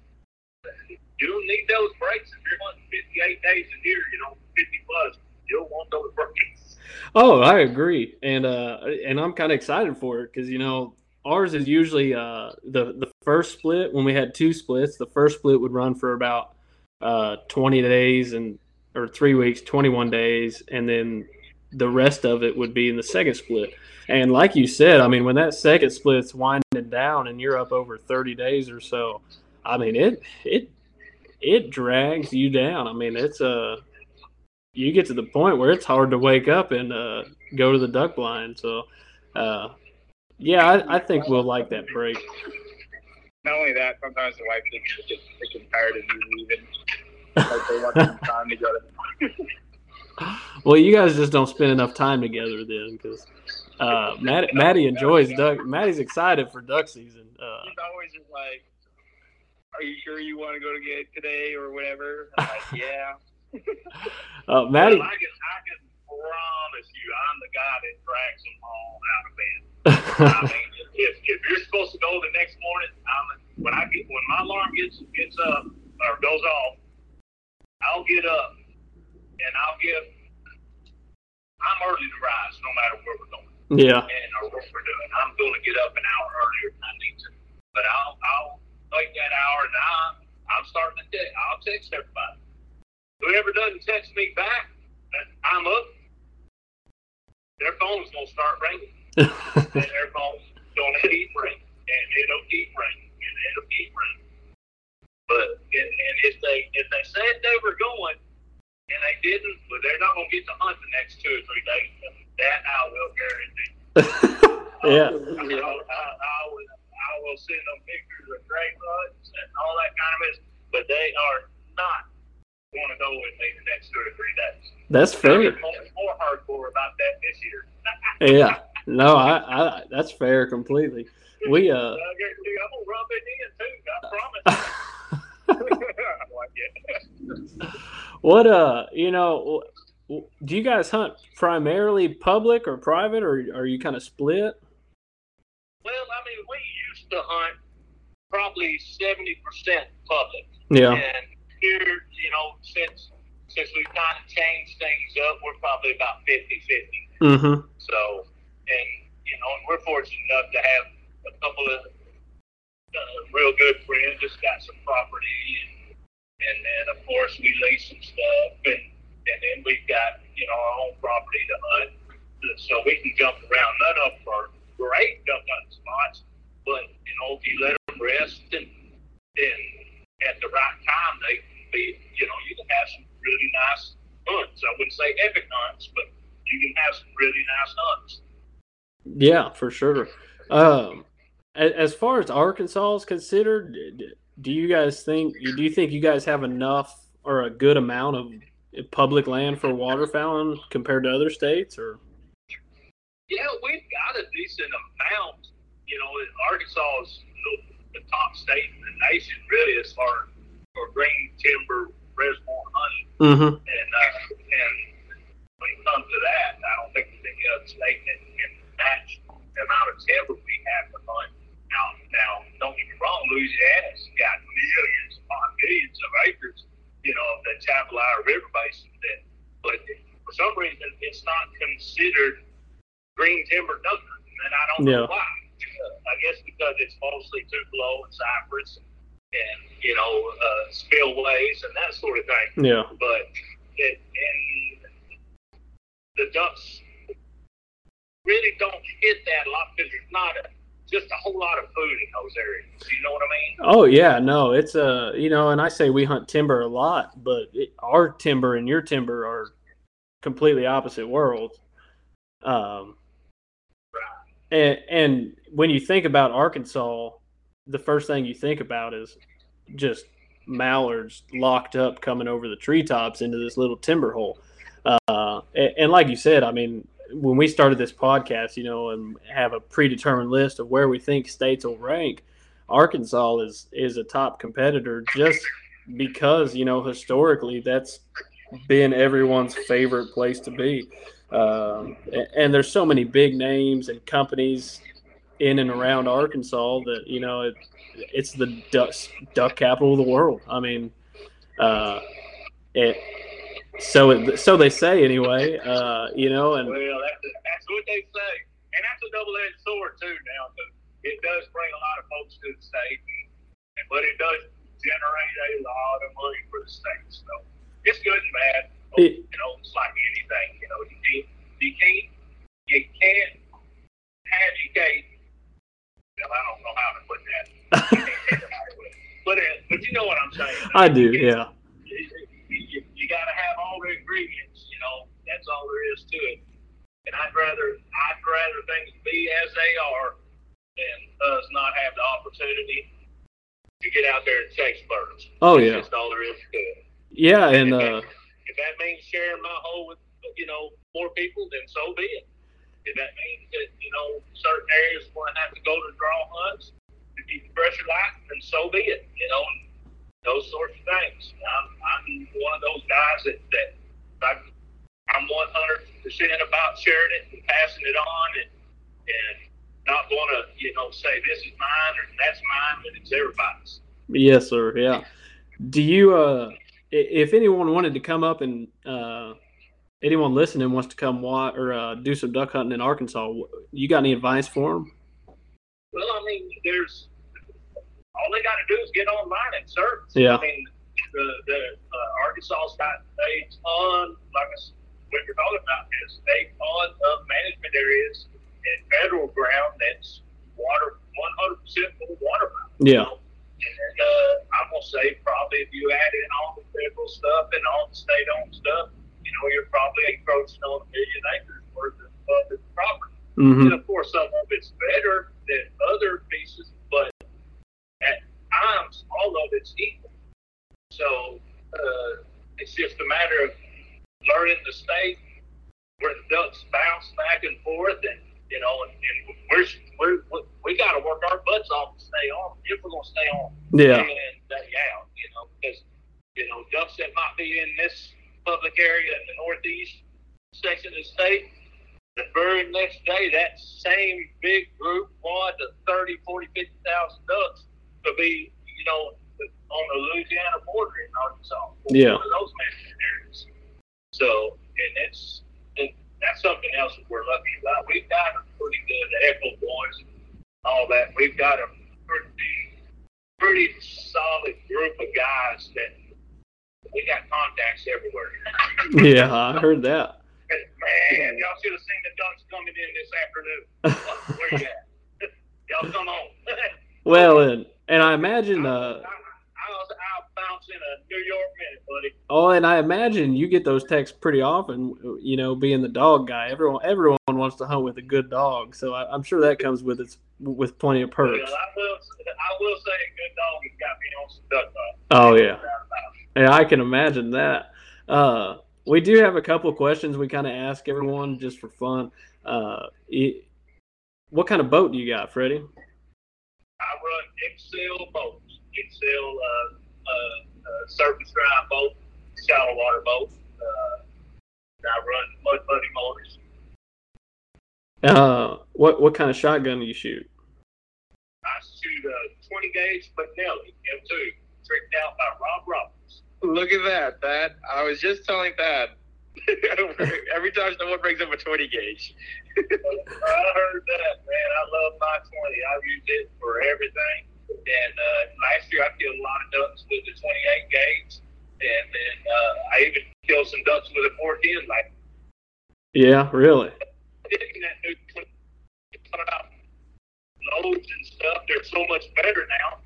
you don't need those breaks if you're hunting 58 days a year. You know, 50 plus. You'll want those breaks. Oh, I agree, and uh, and I'm kind of excited for it because you know ours is usually uh the the first split when we had two splits. The first split would run for about uh 20 days and or three weeks, 21 days, and then the rest of it would be in the second split. And like you said, I mean, when that second split's winding down and you're up over 30 days or so, I mean it it it drags you down. I mean, it's a you get to the point where it's hard to wake up and uh, go to the duck blind. So, uh, yeah, I, I think we'll like that break. Not only that, sometimes the wife thinks gets sick and tired of you leaving. Like they want some time together. Well, you guys just don't spend enough time together then, because uh, Matt, Maddie enjoys duck. Maddie's excited for duck season. Uh, He's always just like, "Are you sure you want to go to get today or whatever?" I'm like, yeah. uh, Maddie, I can, I can promise you, I'm the guy that drags them all out of bed. I mean, if, if you're supposed to go the next morning, I'm, when I get when my alarm gets gets up or goes off, I'll get up and I'll give. I'm early to rise, no matter where we're going yeah, and or what we're doing. I'm going to get up an hour earlier than I need to, but I'll I'll take that hour and I'm I'm starting to text. I'll text everybody. Whoever doesn't text me back, I'm up. Their phone's gonna start ringing, and their phone's gonna keep ringing, and it'll keep ringing, and it'll keep ringing. But and, and if they if they said they were going and they didn't, but they're not gonna get to hunt the next two or three days. That I will guarantee. yeah, I, I, I, will, I will send them pictures of great buds and all that kind of mess, but they are not going to go with me the next two or three days. that's fair. more hardcore about that this year. Yeah, no, I, I that's fair completely. We uh, I guarantee you, I'm gonna rub it in too. I promise. Like what uh, you know, do you guys hunt primarily public or private, or are you kind of split? Well, I mean, we used to hunt probably seventy percent public. Yeah, And here, you know, since since we've kind of changed things up, we're probably about 50-50. mm-hmm. So, and you know, and we're fortunate enough to have a couple of uh, real good friends that's got some property, and, and then of course we lease some stuff, and and then we've got you know our own property to hunt, so we can jump around. None of them are great duck hunting spots, but you know if you let them rest and and at the right time, they can be you know you can have some really nice hunts. I wouldn't say epic hunts, but you can have some really nice hunts. Yeah, for sure. Um, as far as Arkansas is considered, do you guys think do you think you guys have enough or a good amount of public land for waterfowling compared to other states, or Yeah, we've got a decent amount. You know, Arkansas is the, the top state in the nation, really, as far for green timber reservoir hunting. mm-hmm. And uh, and when it comes to that, I don't think there's any other state that match the amount of timber we have to hunt. Now, now, don't get me wrong, Louisiana's got millions upon millions of acres, you know, of the Atchafalaya River Basin. That, but for some reason, it's not considered green timber duck and I don't know why. Uh, I guess because it's mostly tupelo and cypress and you know uh, spillways and that sort of thing yeah, but it, and the ducks really don't hit that a lot because there's not a, just a whole lot of food in those areas. You know what I mean? Oh yeah, no, it's a you know, and I say we hunt timber a lot, but it, our timber and your timber are completely opposite worlds. Um, and and when you think about Arkansas, the first thing you think about is just mallards locked up coming over the treetops into this little timber hole. Uh, and, and like you said, I mean, when we started this podcast, you know, and have a predetermined list of where we think states will rank, Arkansas is is a top competitor just because you know historically that's been everyone's favorite place to be. Um, and, and there's so many big names and companies in and around Arkansas that you know it, it's the duck, duck capital of the world. I mean, uh, it, so it, so they say anyway. Uh, you know, and Well, that's, that's what they say, and that's a double-edged sword too. Now, it does bring a lot of folks to the state, and, but it does generate a lot of money for the state. So it's good and bad. It- you know, it's like anything. You know, you can't, you can't, you can't have you. Well, I don't know how to put that. but uh, but you know what I'm saying. I do. Yeah. You, you, you got to have all the ingredients. You know, that's all there is to it. And I'd rather I'd rather things be as they are than us not have the opportunity to get out there and chase birds. Oh That's yeah. just all there is to it. Yeah, and if, uh, that, if that means sharing my hole with you know more people, then so be it. If that means that you know certain areas want to have to go to draw hunts to keep the pressure light, then so be it. You know, and those sorts of things. I'm, I'm one of those guys that that I, I'm 100 percent about sharing it and passing it on, and and not going to you know say this is mine or that's mine, but it's everybody's. yes, sir. Yeah. Do you uh, if anyone wanted to come up and uh, anyone listening wants to come watch or uh, do some duck hunting in Arkansas, you got any advice for them? Well, I mean, there's all they got to do is get online and search. Yeah. I mean, the the uh, Arkansas's got a ton, like I what you're talking about, is a ton of management areas and federal ground that's water 100 percent full water. Yeah. And uh, I'm gonna say probably if you add in all the federal stuff and all the state-owned stuff, you know, you're probably encroaching on a million acres worth of public property. Mm-hmm. And of course, some of it's better than other pieces, but at times, all of it's equal. So uh, it's just a matter of learning the state where the ducks bounce back and forth, and you know, and, and we're, we're, we we got to work our butts off to stay on if we're gonna stay on Yeah. day in day out. You know, because you know ducks that might be in this public area in the northeast section of the state the very next day, that same big group, what, the 30, 40, 50,000 ducks could be, you know, on the Louisiana border in Arkansas. Yeah. One of those areas. So, and it's, that's something else that we're lucky about. We've got a pretty good Echo boys, all that. We've got a pretty, pretty solid group of guys that we got contacts everywhere. Yeah, I heard that. Man, y'all should have seen the ducks coming in this afternoon. Where you at? y'all come on. Well, and and I imagine, uh, I, I, I'll, I'll bounce in a New York minute, buddy. oh, and I imagine you get those texts pretty often. You know, being the dog guy, everyone everyone wants to hunt with a good dog, so I, I'm sure that comes with its with plenty of Well, perks. I will, I will say a good dog has got me on some duck hunt. Oh yeah. No doubt about it. Yeah, I can imagine that. Uh, we do have a couple of questions we kind of ask everyone just for fun. Uh, it, what kind of boat do you got, Freddie? I run Excel boats. Excel uh, uh, uh, surface drive boat, shallow water boat. Uh, I run Mud Buddy motors. Uh, what what kind of shotgun do you shoot? I shoot a 20 gauge Benelli M2, tricked out by Rob Roberts. Look at that. That I was just telling Thad. Every time someone brings up a 20 gauge. I heard that, man. I love my 20. I use it for everything. And uh, last year I killed a lot of ducks with the 28 gauge. And then uh, I even killed some ducks with a 410. Like, Yeah, really. taking that new 20 out loads and stuff, they're so much better now.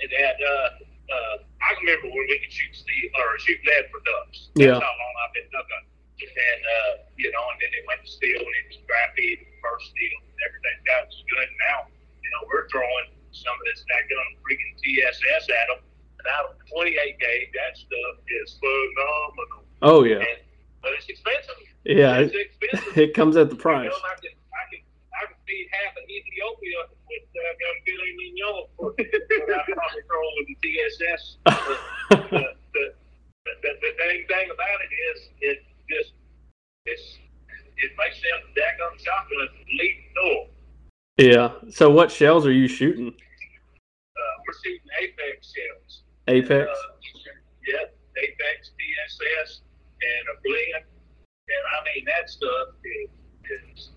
And that, uh, uh, I remember when we could shoot steel or shoot lead for ducks. Yeah. That's how long I've been duck hunting. And, uh, you know, and then it went to steel and it was scrappy, first steel, and everything got was good. And now, you know, we're throwing some of this daggone TSS at them. And out of 28 gauge, that stuff is phenomenal. Oh yeah, And, but it's expensive. yeah. It's It, expensive. it comes at the price. I can, I can, I can feed half of Ethiopia with uh, filet mignon for what I probably throw with the TSS. the, the, the, the, the dang thing about it is, it just, it's, it makes them daggone shotguns leap door. yeah. So what shells are you shooting? Uh, we're shooting Apex shells. Apex. Uh, yeah, Apex, TSS, and a blend. And I mean, that stuff is, is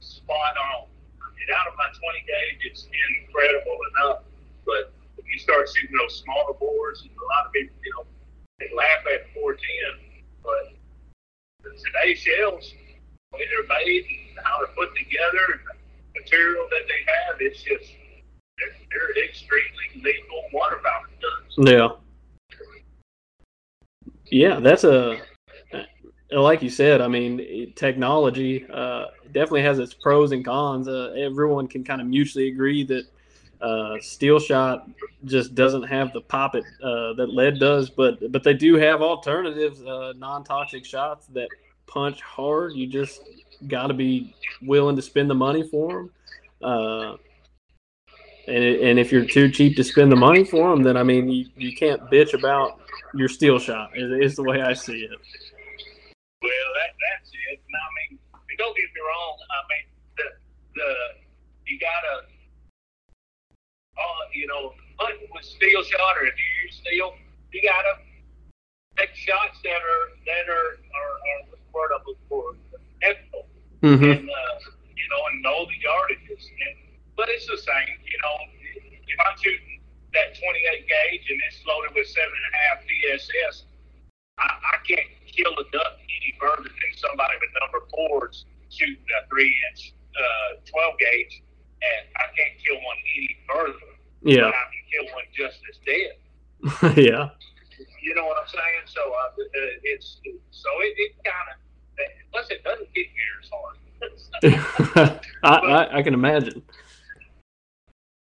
spot on. And out of my 20 gauge, it's incredible enough. But when you start shooting those smaller bores, a lot of people, you know, they laugh at 410. But today's shells, the way they're made and how they're put together and the material that they have, it's just, they're, they're extremely lethal water fountain guns. Yeah. Yeah, that's a like you said. I mean, technology uh, definitely has its pros and cons. Uh, everyone can kind of mutually agree that uh, steel shot just doesn't have the pop it uh, that lead does, but but they do have alternatives, uh, non-toxic shots that punch hard. You just got to be willing to spend the money for them. And, and if you're too cheap to spend the money for them, then I mean, you, you can't bitch about your steel shot. Is, is the way I see it. Well, that that's it. And I mean, don't get me wrong. I mean, the the you gotta, uh, you know, hunt with steel shot, or if you use steel, you gotta take shots that are that are are, are what's the word I'm looking for? Ethical, Mm-hmm. and uh, you know, and know the yardages. And, but it's the same, you know. If I'm shooting that 28 gauge and it's loaded with seven and a half TSS, I, I can't kill a duck any further than somebody with number fours shooting a three inch uh, 12 gauge, and I can't kill one any further. Yeah, I can kill one just as dead. yeah, You know what I'm saying? So uh, uh, it's so it, it kind of plus it doesn't get near as hard. I, I I can imagine.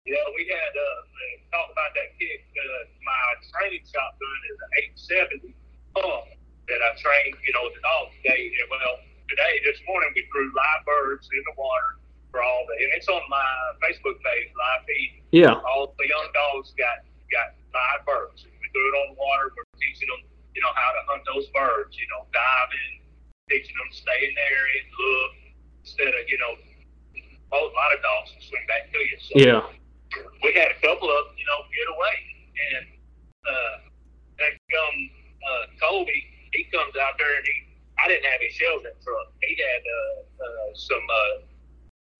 You know, we had uh, talk about that kick. Uh, my training shotgun is an 870 pump that I trained, you know, the dog today. And well, today, this morning, we threw live birds in the water for all the, and it's on my Facebook page, live feed. Yeah, All the young dogs got got live birds. We threw it on the water. We're teaching them, you know, how to hunt those birds. You know, diving, teaching them to stay in there and look instead of, you know, a lot of dogs will swing back to you. So yeah, we had a couple of them, you know, get away. And uh, that come uh, Colby, he comes out there and he, I didn't have any shells in the truck. He had uh, uh, some uh,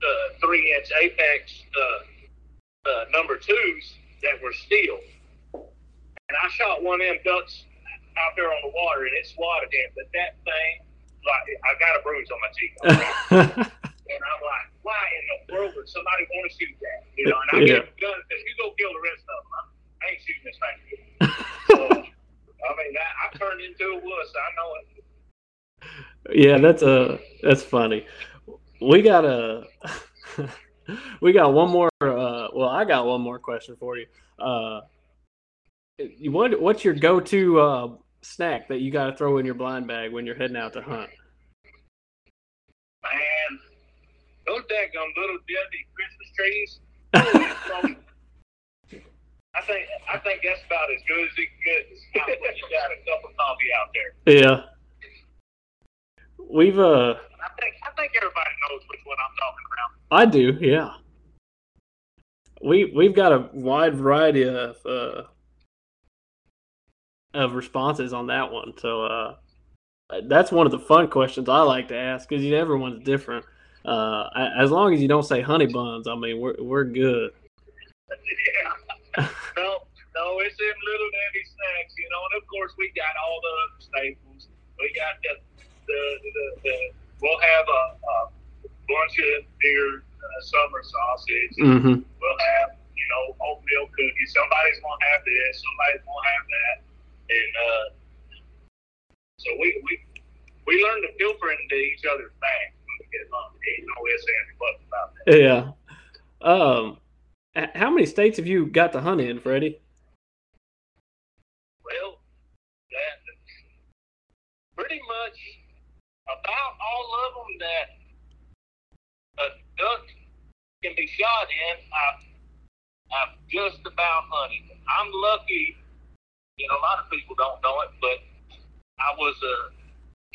uh, three inch Apex uh, uh, number twos that were steel. And I shot one of them ducks out there on the water and it swatted him. But that thing, like, I got a bruise on my cheek. and I'm like, why in the world would somebody want to shoot that? You know, and I Yeah. get a gun and says, you go kill the rest of them. I ain't shooting this thing. so, I mean, that, I turned into a wuss. I know it. Yeah, that's a that's funny. We got a we got one more. Uh, well, I got one more question for you. Uh, you what what's your go to uh, snack that you got to throw in your blind bag when you're heading out to hunt? Man, those daggum little Debbie Christmas trees. I think I think that's about as good as it gets you got a cup of coffee out there. Yeah, we've uh, I think I think everybody knows which one I'm talking about. I do, yeah. We we've got a wide variety of uh, of responses on that one. So uh, that's one of the fun questions I like to ask because everyone's different. Uh, as long as you don't say honey buns, I mean we're we're good. yeah. no, no, it's them little Debbie snacks, you know. And of course, we got all the other staples. We got the the the, the we'll have a, a bunch of deer uh, summer sausage. Mm-hmm. We'll have you know oatmeal cookies. Somebody's gonna have this. Somebody's gonna have that. And uh, so we we we learn to filter into each other's bags when we get along. Ain't no ifs ands buts about that. Yeah. Um, how many states have you got to hunt in, Freddie? Well, that pretty much about all of them that a duck can be shot in, I've, I've just about hunted. I'm lucky, you know, a lot of people don't know it, but I was a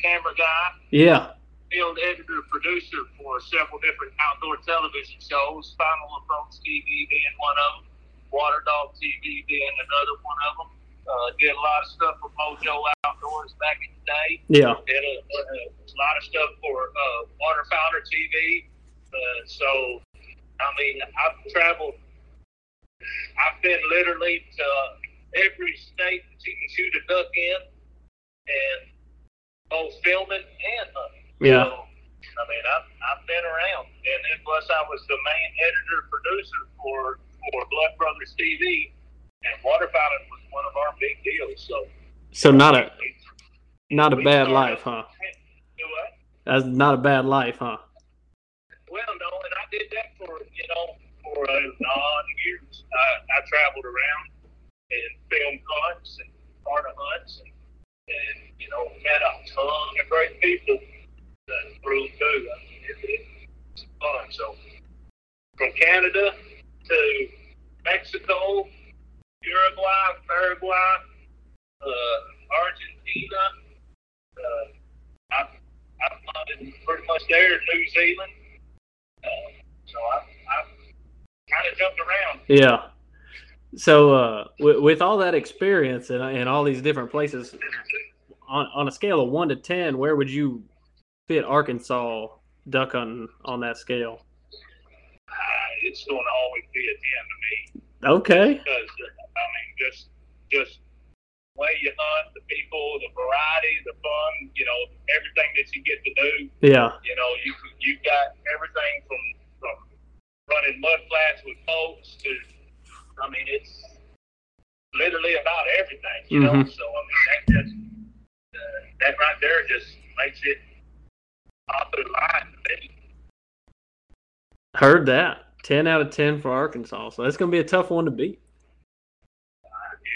camera guy, Yeah. field editor, producer for several different outdoor television shows, Final Approach TV being one of them, Water Dog TV being another one of them. Uh, did a lot of stuff for Mojo Outdoors back in the day. Yeah. Did a, a, lot of stuff for uh, Waterfowler TV. Uh, so, I mean, I've traveled. I've been literally to every state that you can shoot a duck in, and both filming and hunting. Yeah. So, I mean, I've, I've been around, and then plus I was the main editor producer for for Blood Brothers TV, and waterfowling was one of our big deals. So, So not a not a bad life, huh? That's not a bad life, huh? Well, no, and I did that for you know for a non years. I, I traveled around and filmed hunts and part of hunts, and, and you know met a ton of great people that through too. I mean, it, it's fun. So from Canada to Mexico, Uruguay, Paraguay, uh, Argentina. Uh, I've, I've hunted pretty much there in New Zealand. Uh, so I, I've kind of jumped around. Yeah. So uh, with, with all that experience and in all these different places, on, on a scale of one to ten, where would you fit Arkansas duck hunting on that scale? Uh, it's going to always be a 10 to me Okay. because, uh, I mean, just, just way you hunt, the people, the variety, the fun, you know, everything that you get to do. Yeah. You know, you you've got everything from from running mud flats with boats to, I mean, it's literally about everything. You know, Mhm. so I mean, that just uh, that right there just makes it top of the line to me. Heard that. Ten out of ten for Arkansas. So that's gonna be a tough one to beat.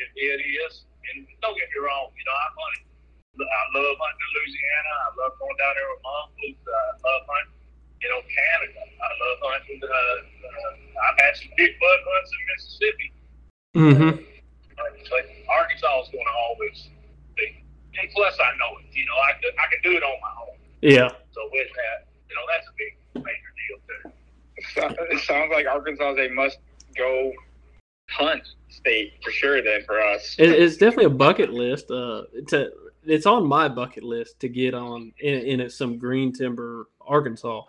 It, it is, and don't get me wrong. You know, I hunted. I love hunting in Louisiana. I love going down there with my uncles. Uh, I love hunting. You know, Canada. I love hunting. Uh, uh, I've had some big bud hunts in Mississippi. Mm-hmm. But Arkansas is going to always be. And plus, I know it. You know, I could, I can do it on my own. Yeah. So with that, you know, that's a big major deal too. It sounds like Arkansas is a must hunt state for sure. Then for us, It, it's definitely a bucket list. Uh, to it's on my bucket list to get on in, in some green timber, Arkansas.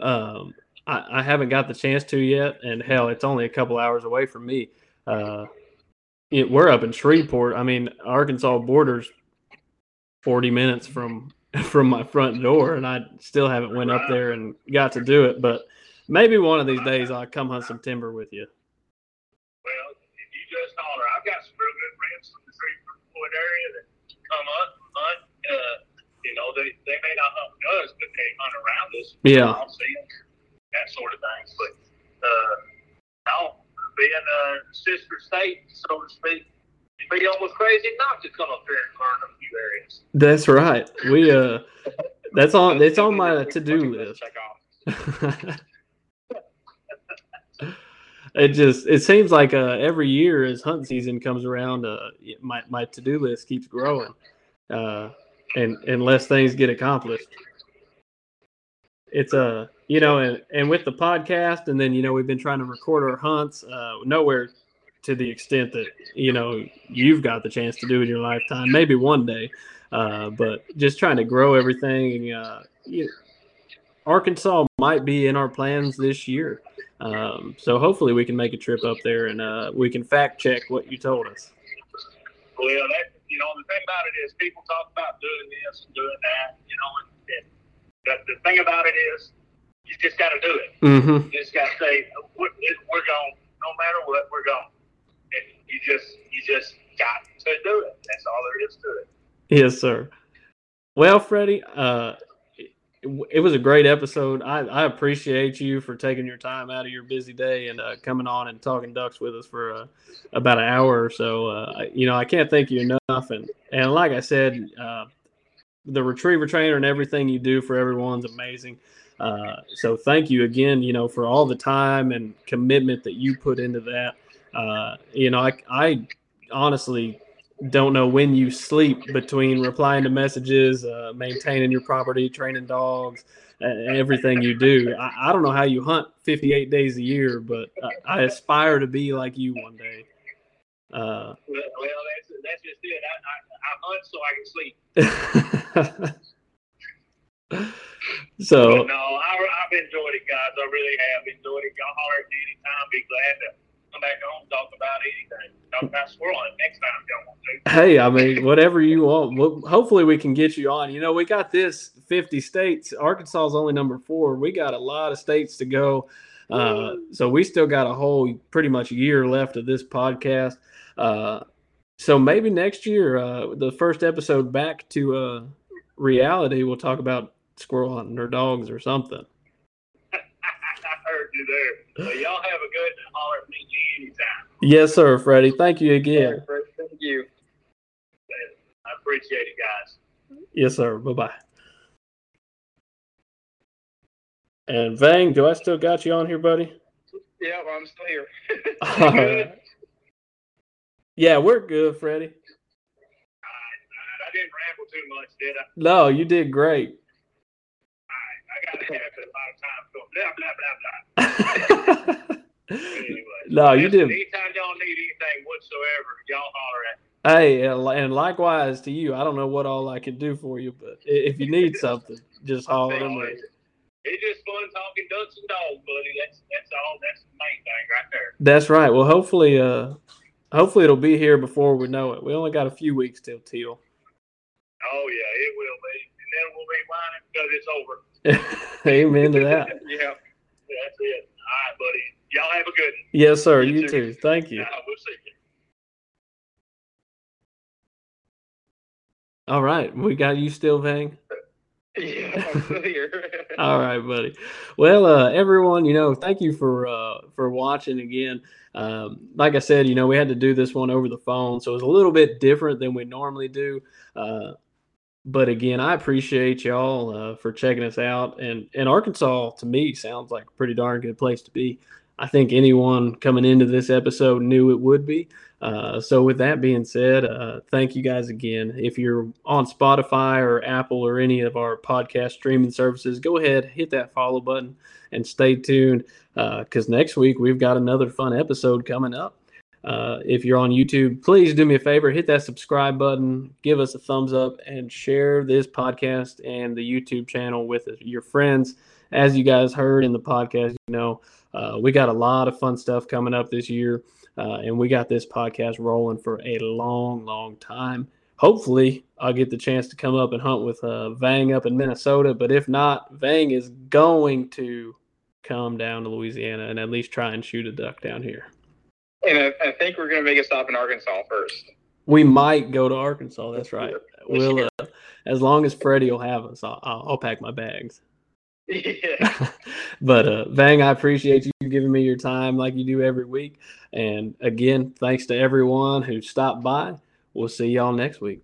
Um, I, I haven't got the chance to yet, and hell, it's only a couple hours away from me. Uh, it, we're up in Shreveport. I mean, Arkansas borders 40 minutes from from my front door, and I still haven't went up there and got to do it. But maybe one of these days I'll come hunt some timber with you. Well, if you just holler, I've got some real good friends from the Shreveport area that come up and hunt. Uh, you know, they, they may not hunt with us, but they hunt around us. Yeah. I'll see that sort of thing. But uh, no, being a sister state, so to speak, it'd be almost crazy not to come up here and learn a few areas. That's right. We uh, that's on it's on my to do list. It just it seems like uh, every year as hunt season comes around, uh, my my to do list keeps growing, uh, and unless things get accomplished, it's a uh, you know, and and with the podcast, and then you know we've been trying to record our hunts, uh, nowhere to the extent that you know you've got the chance to do in your lifetime, maybe one day, uh, but just trying to grow everything. Uh, you, Arkansas might be in our plans this year. Um, so hopefully we can make a trip up there and uh, we can fact check what you told us. Well, that, you know, the thing about it is people talk about doing this and doing that, you know, and, and the, the thing about it is you just got to do it. Mm-hmm. You just got to say, we're, we're going, no matter what, we're going. And you just, you just got to do it. That's all there is to it. Yes, sir. Well, Freddie, uh, it was a great episode. I, I, appreciate you for taking your time out of your busy day and uh, coming on and talking ducks with us for uh, about an hour or so. Uh, you know, I can't thank you enough. And and like I said, uh, the retriever trainer and everything you do for everyone's amazing. Uh, so thank you again. You know, for all the time and commitment that you put into that. Uh, you know, I I honestly don't know when you sleep between replying to messages, uh, maintaining your property, training dogs, everything you do. I, I, don't know how you hunt 58 days a year, but I, I aspire to be like you one day. Uh, well, well, that's, that's just it. I, I, I hunt so I can sleep. so but no, I, have enjoyed it, guys. I really have enjoyed it. Y'all holler at me anytime. Be glad to come back home talk about anything. Talk about next time y'all want to. Hey, I mean, whatever you want. Well, hopefully, we can get you on. You know, we got this 50 states. Arkansas is only number four. We got a lot of states to go. Uh, so we still got a whole pretty much year left of this podcast. Uh, so maybe next year, uh, the first episode back to uh, reality, we'll talk about squirrel hunting or dogs or something. I you there. Well, y'all have a good holler at me anytime. Yes, sir, Freddie. Thank you again. Thank you. I appreciate it, guys. Yes, sir. Bye bye. And Vang, do I still got you on here, buddy? Yeah, well, I'm still here. All right. Yeah, we're good, Freddie. I didn't ramble too much, did I? No, you did great. I got to have a lot of time going blah, blah, blah, blah. anyway, no, you did. Anytime y'all need anything whatsoever, y'all holler at me. Hey, and likewise to you. I don't know what all I can do for you, but if you need something, just holler at me. It's just fun talking ducks and dogs, buddy. That's that's all. That's the main thing right there. That's right. Well, hopefully, uh, hopefully it'll be here before we know it. We only got a few weeks till teal. Oh yeah, it will be, and then we'll be whining because it's over. Amen to that. yeah, that's it. All right, buddy. Y'all have a good one. Yes, sir. You, too. Thank you. We'll see you. All right. We got you still, Vang? Yeah. All right, buddy. Well, uh, everyone, you know, thank you for uh, for watching again. Um, like I said, you know, we had to do this one over the phone, so it was a little bit different than we normally do. Uh, but again, I appreciate y'all uh, for checking us out. And and Arkansas, to me, sounds like a pretty darn good place to be. I think anyone coming into this episode knew it would be. Uh, so, with that being said, uh, thank you guys again. If you're on Spotify or Apple or any of our podcast streaming services, go ahead, hit that follow button, and stay tuned because uh, next week we've got another fun episode coming up. Uh, if you're on YouTube, please do me a favor, hit that subscribe button, give us a thumbs up, and share this podcast and the YouTube channel with your friends. As you guys heard in the podcast, you know, uh, we got a lot of fun stuff coming up this year, uh, and we got this podcast rolling for a long, long time. hopefully I'll get the chance to come up and hunt with uh, Vang up in Minnesota. But if not, Vang is going to come down to Louisiana and at least try and shoot a duck down here. And I, I think we're gonna make a stop in Arkansas first. We might go to Arkansas. That's right. We'll, uh, as long as Freddie will have us, I'll, I'll, I'll pack my bags. Yeah. but uh, Vang, I appreciate you giving me your time like you do every week. And again, thanks to everyone who stopped by. We'll see y'all next week.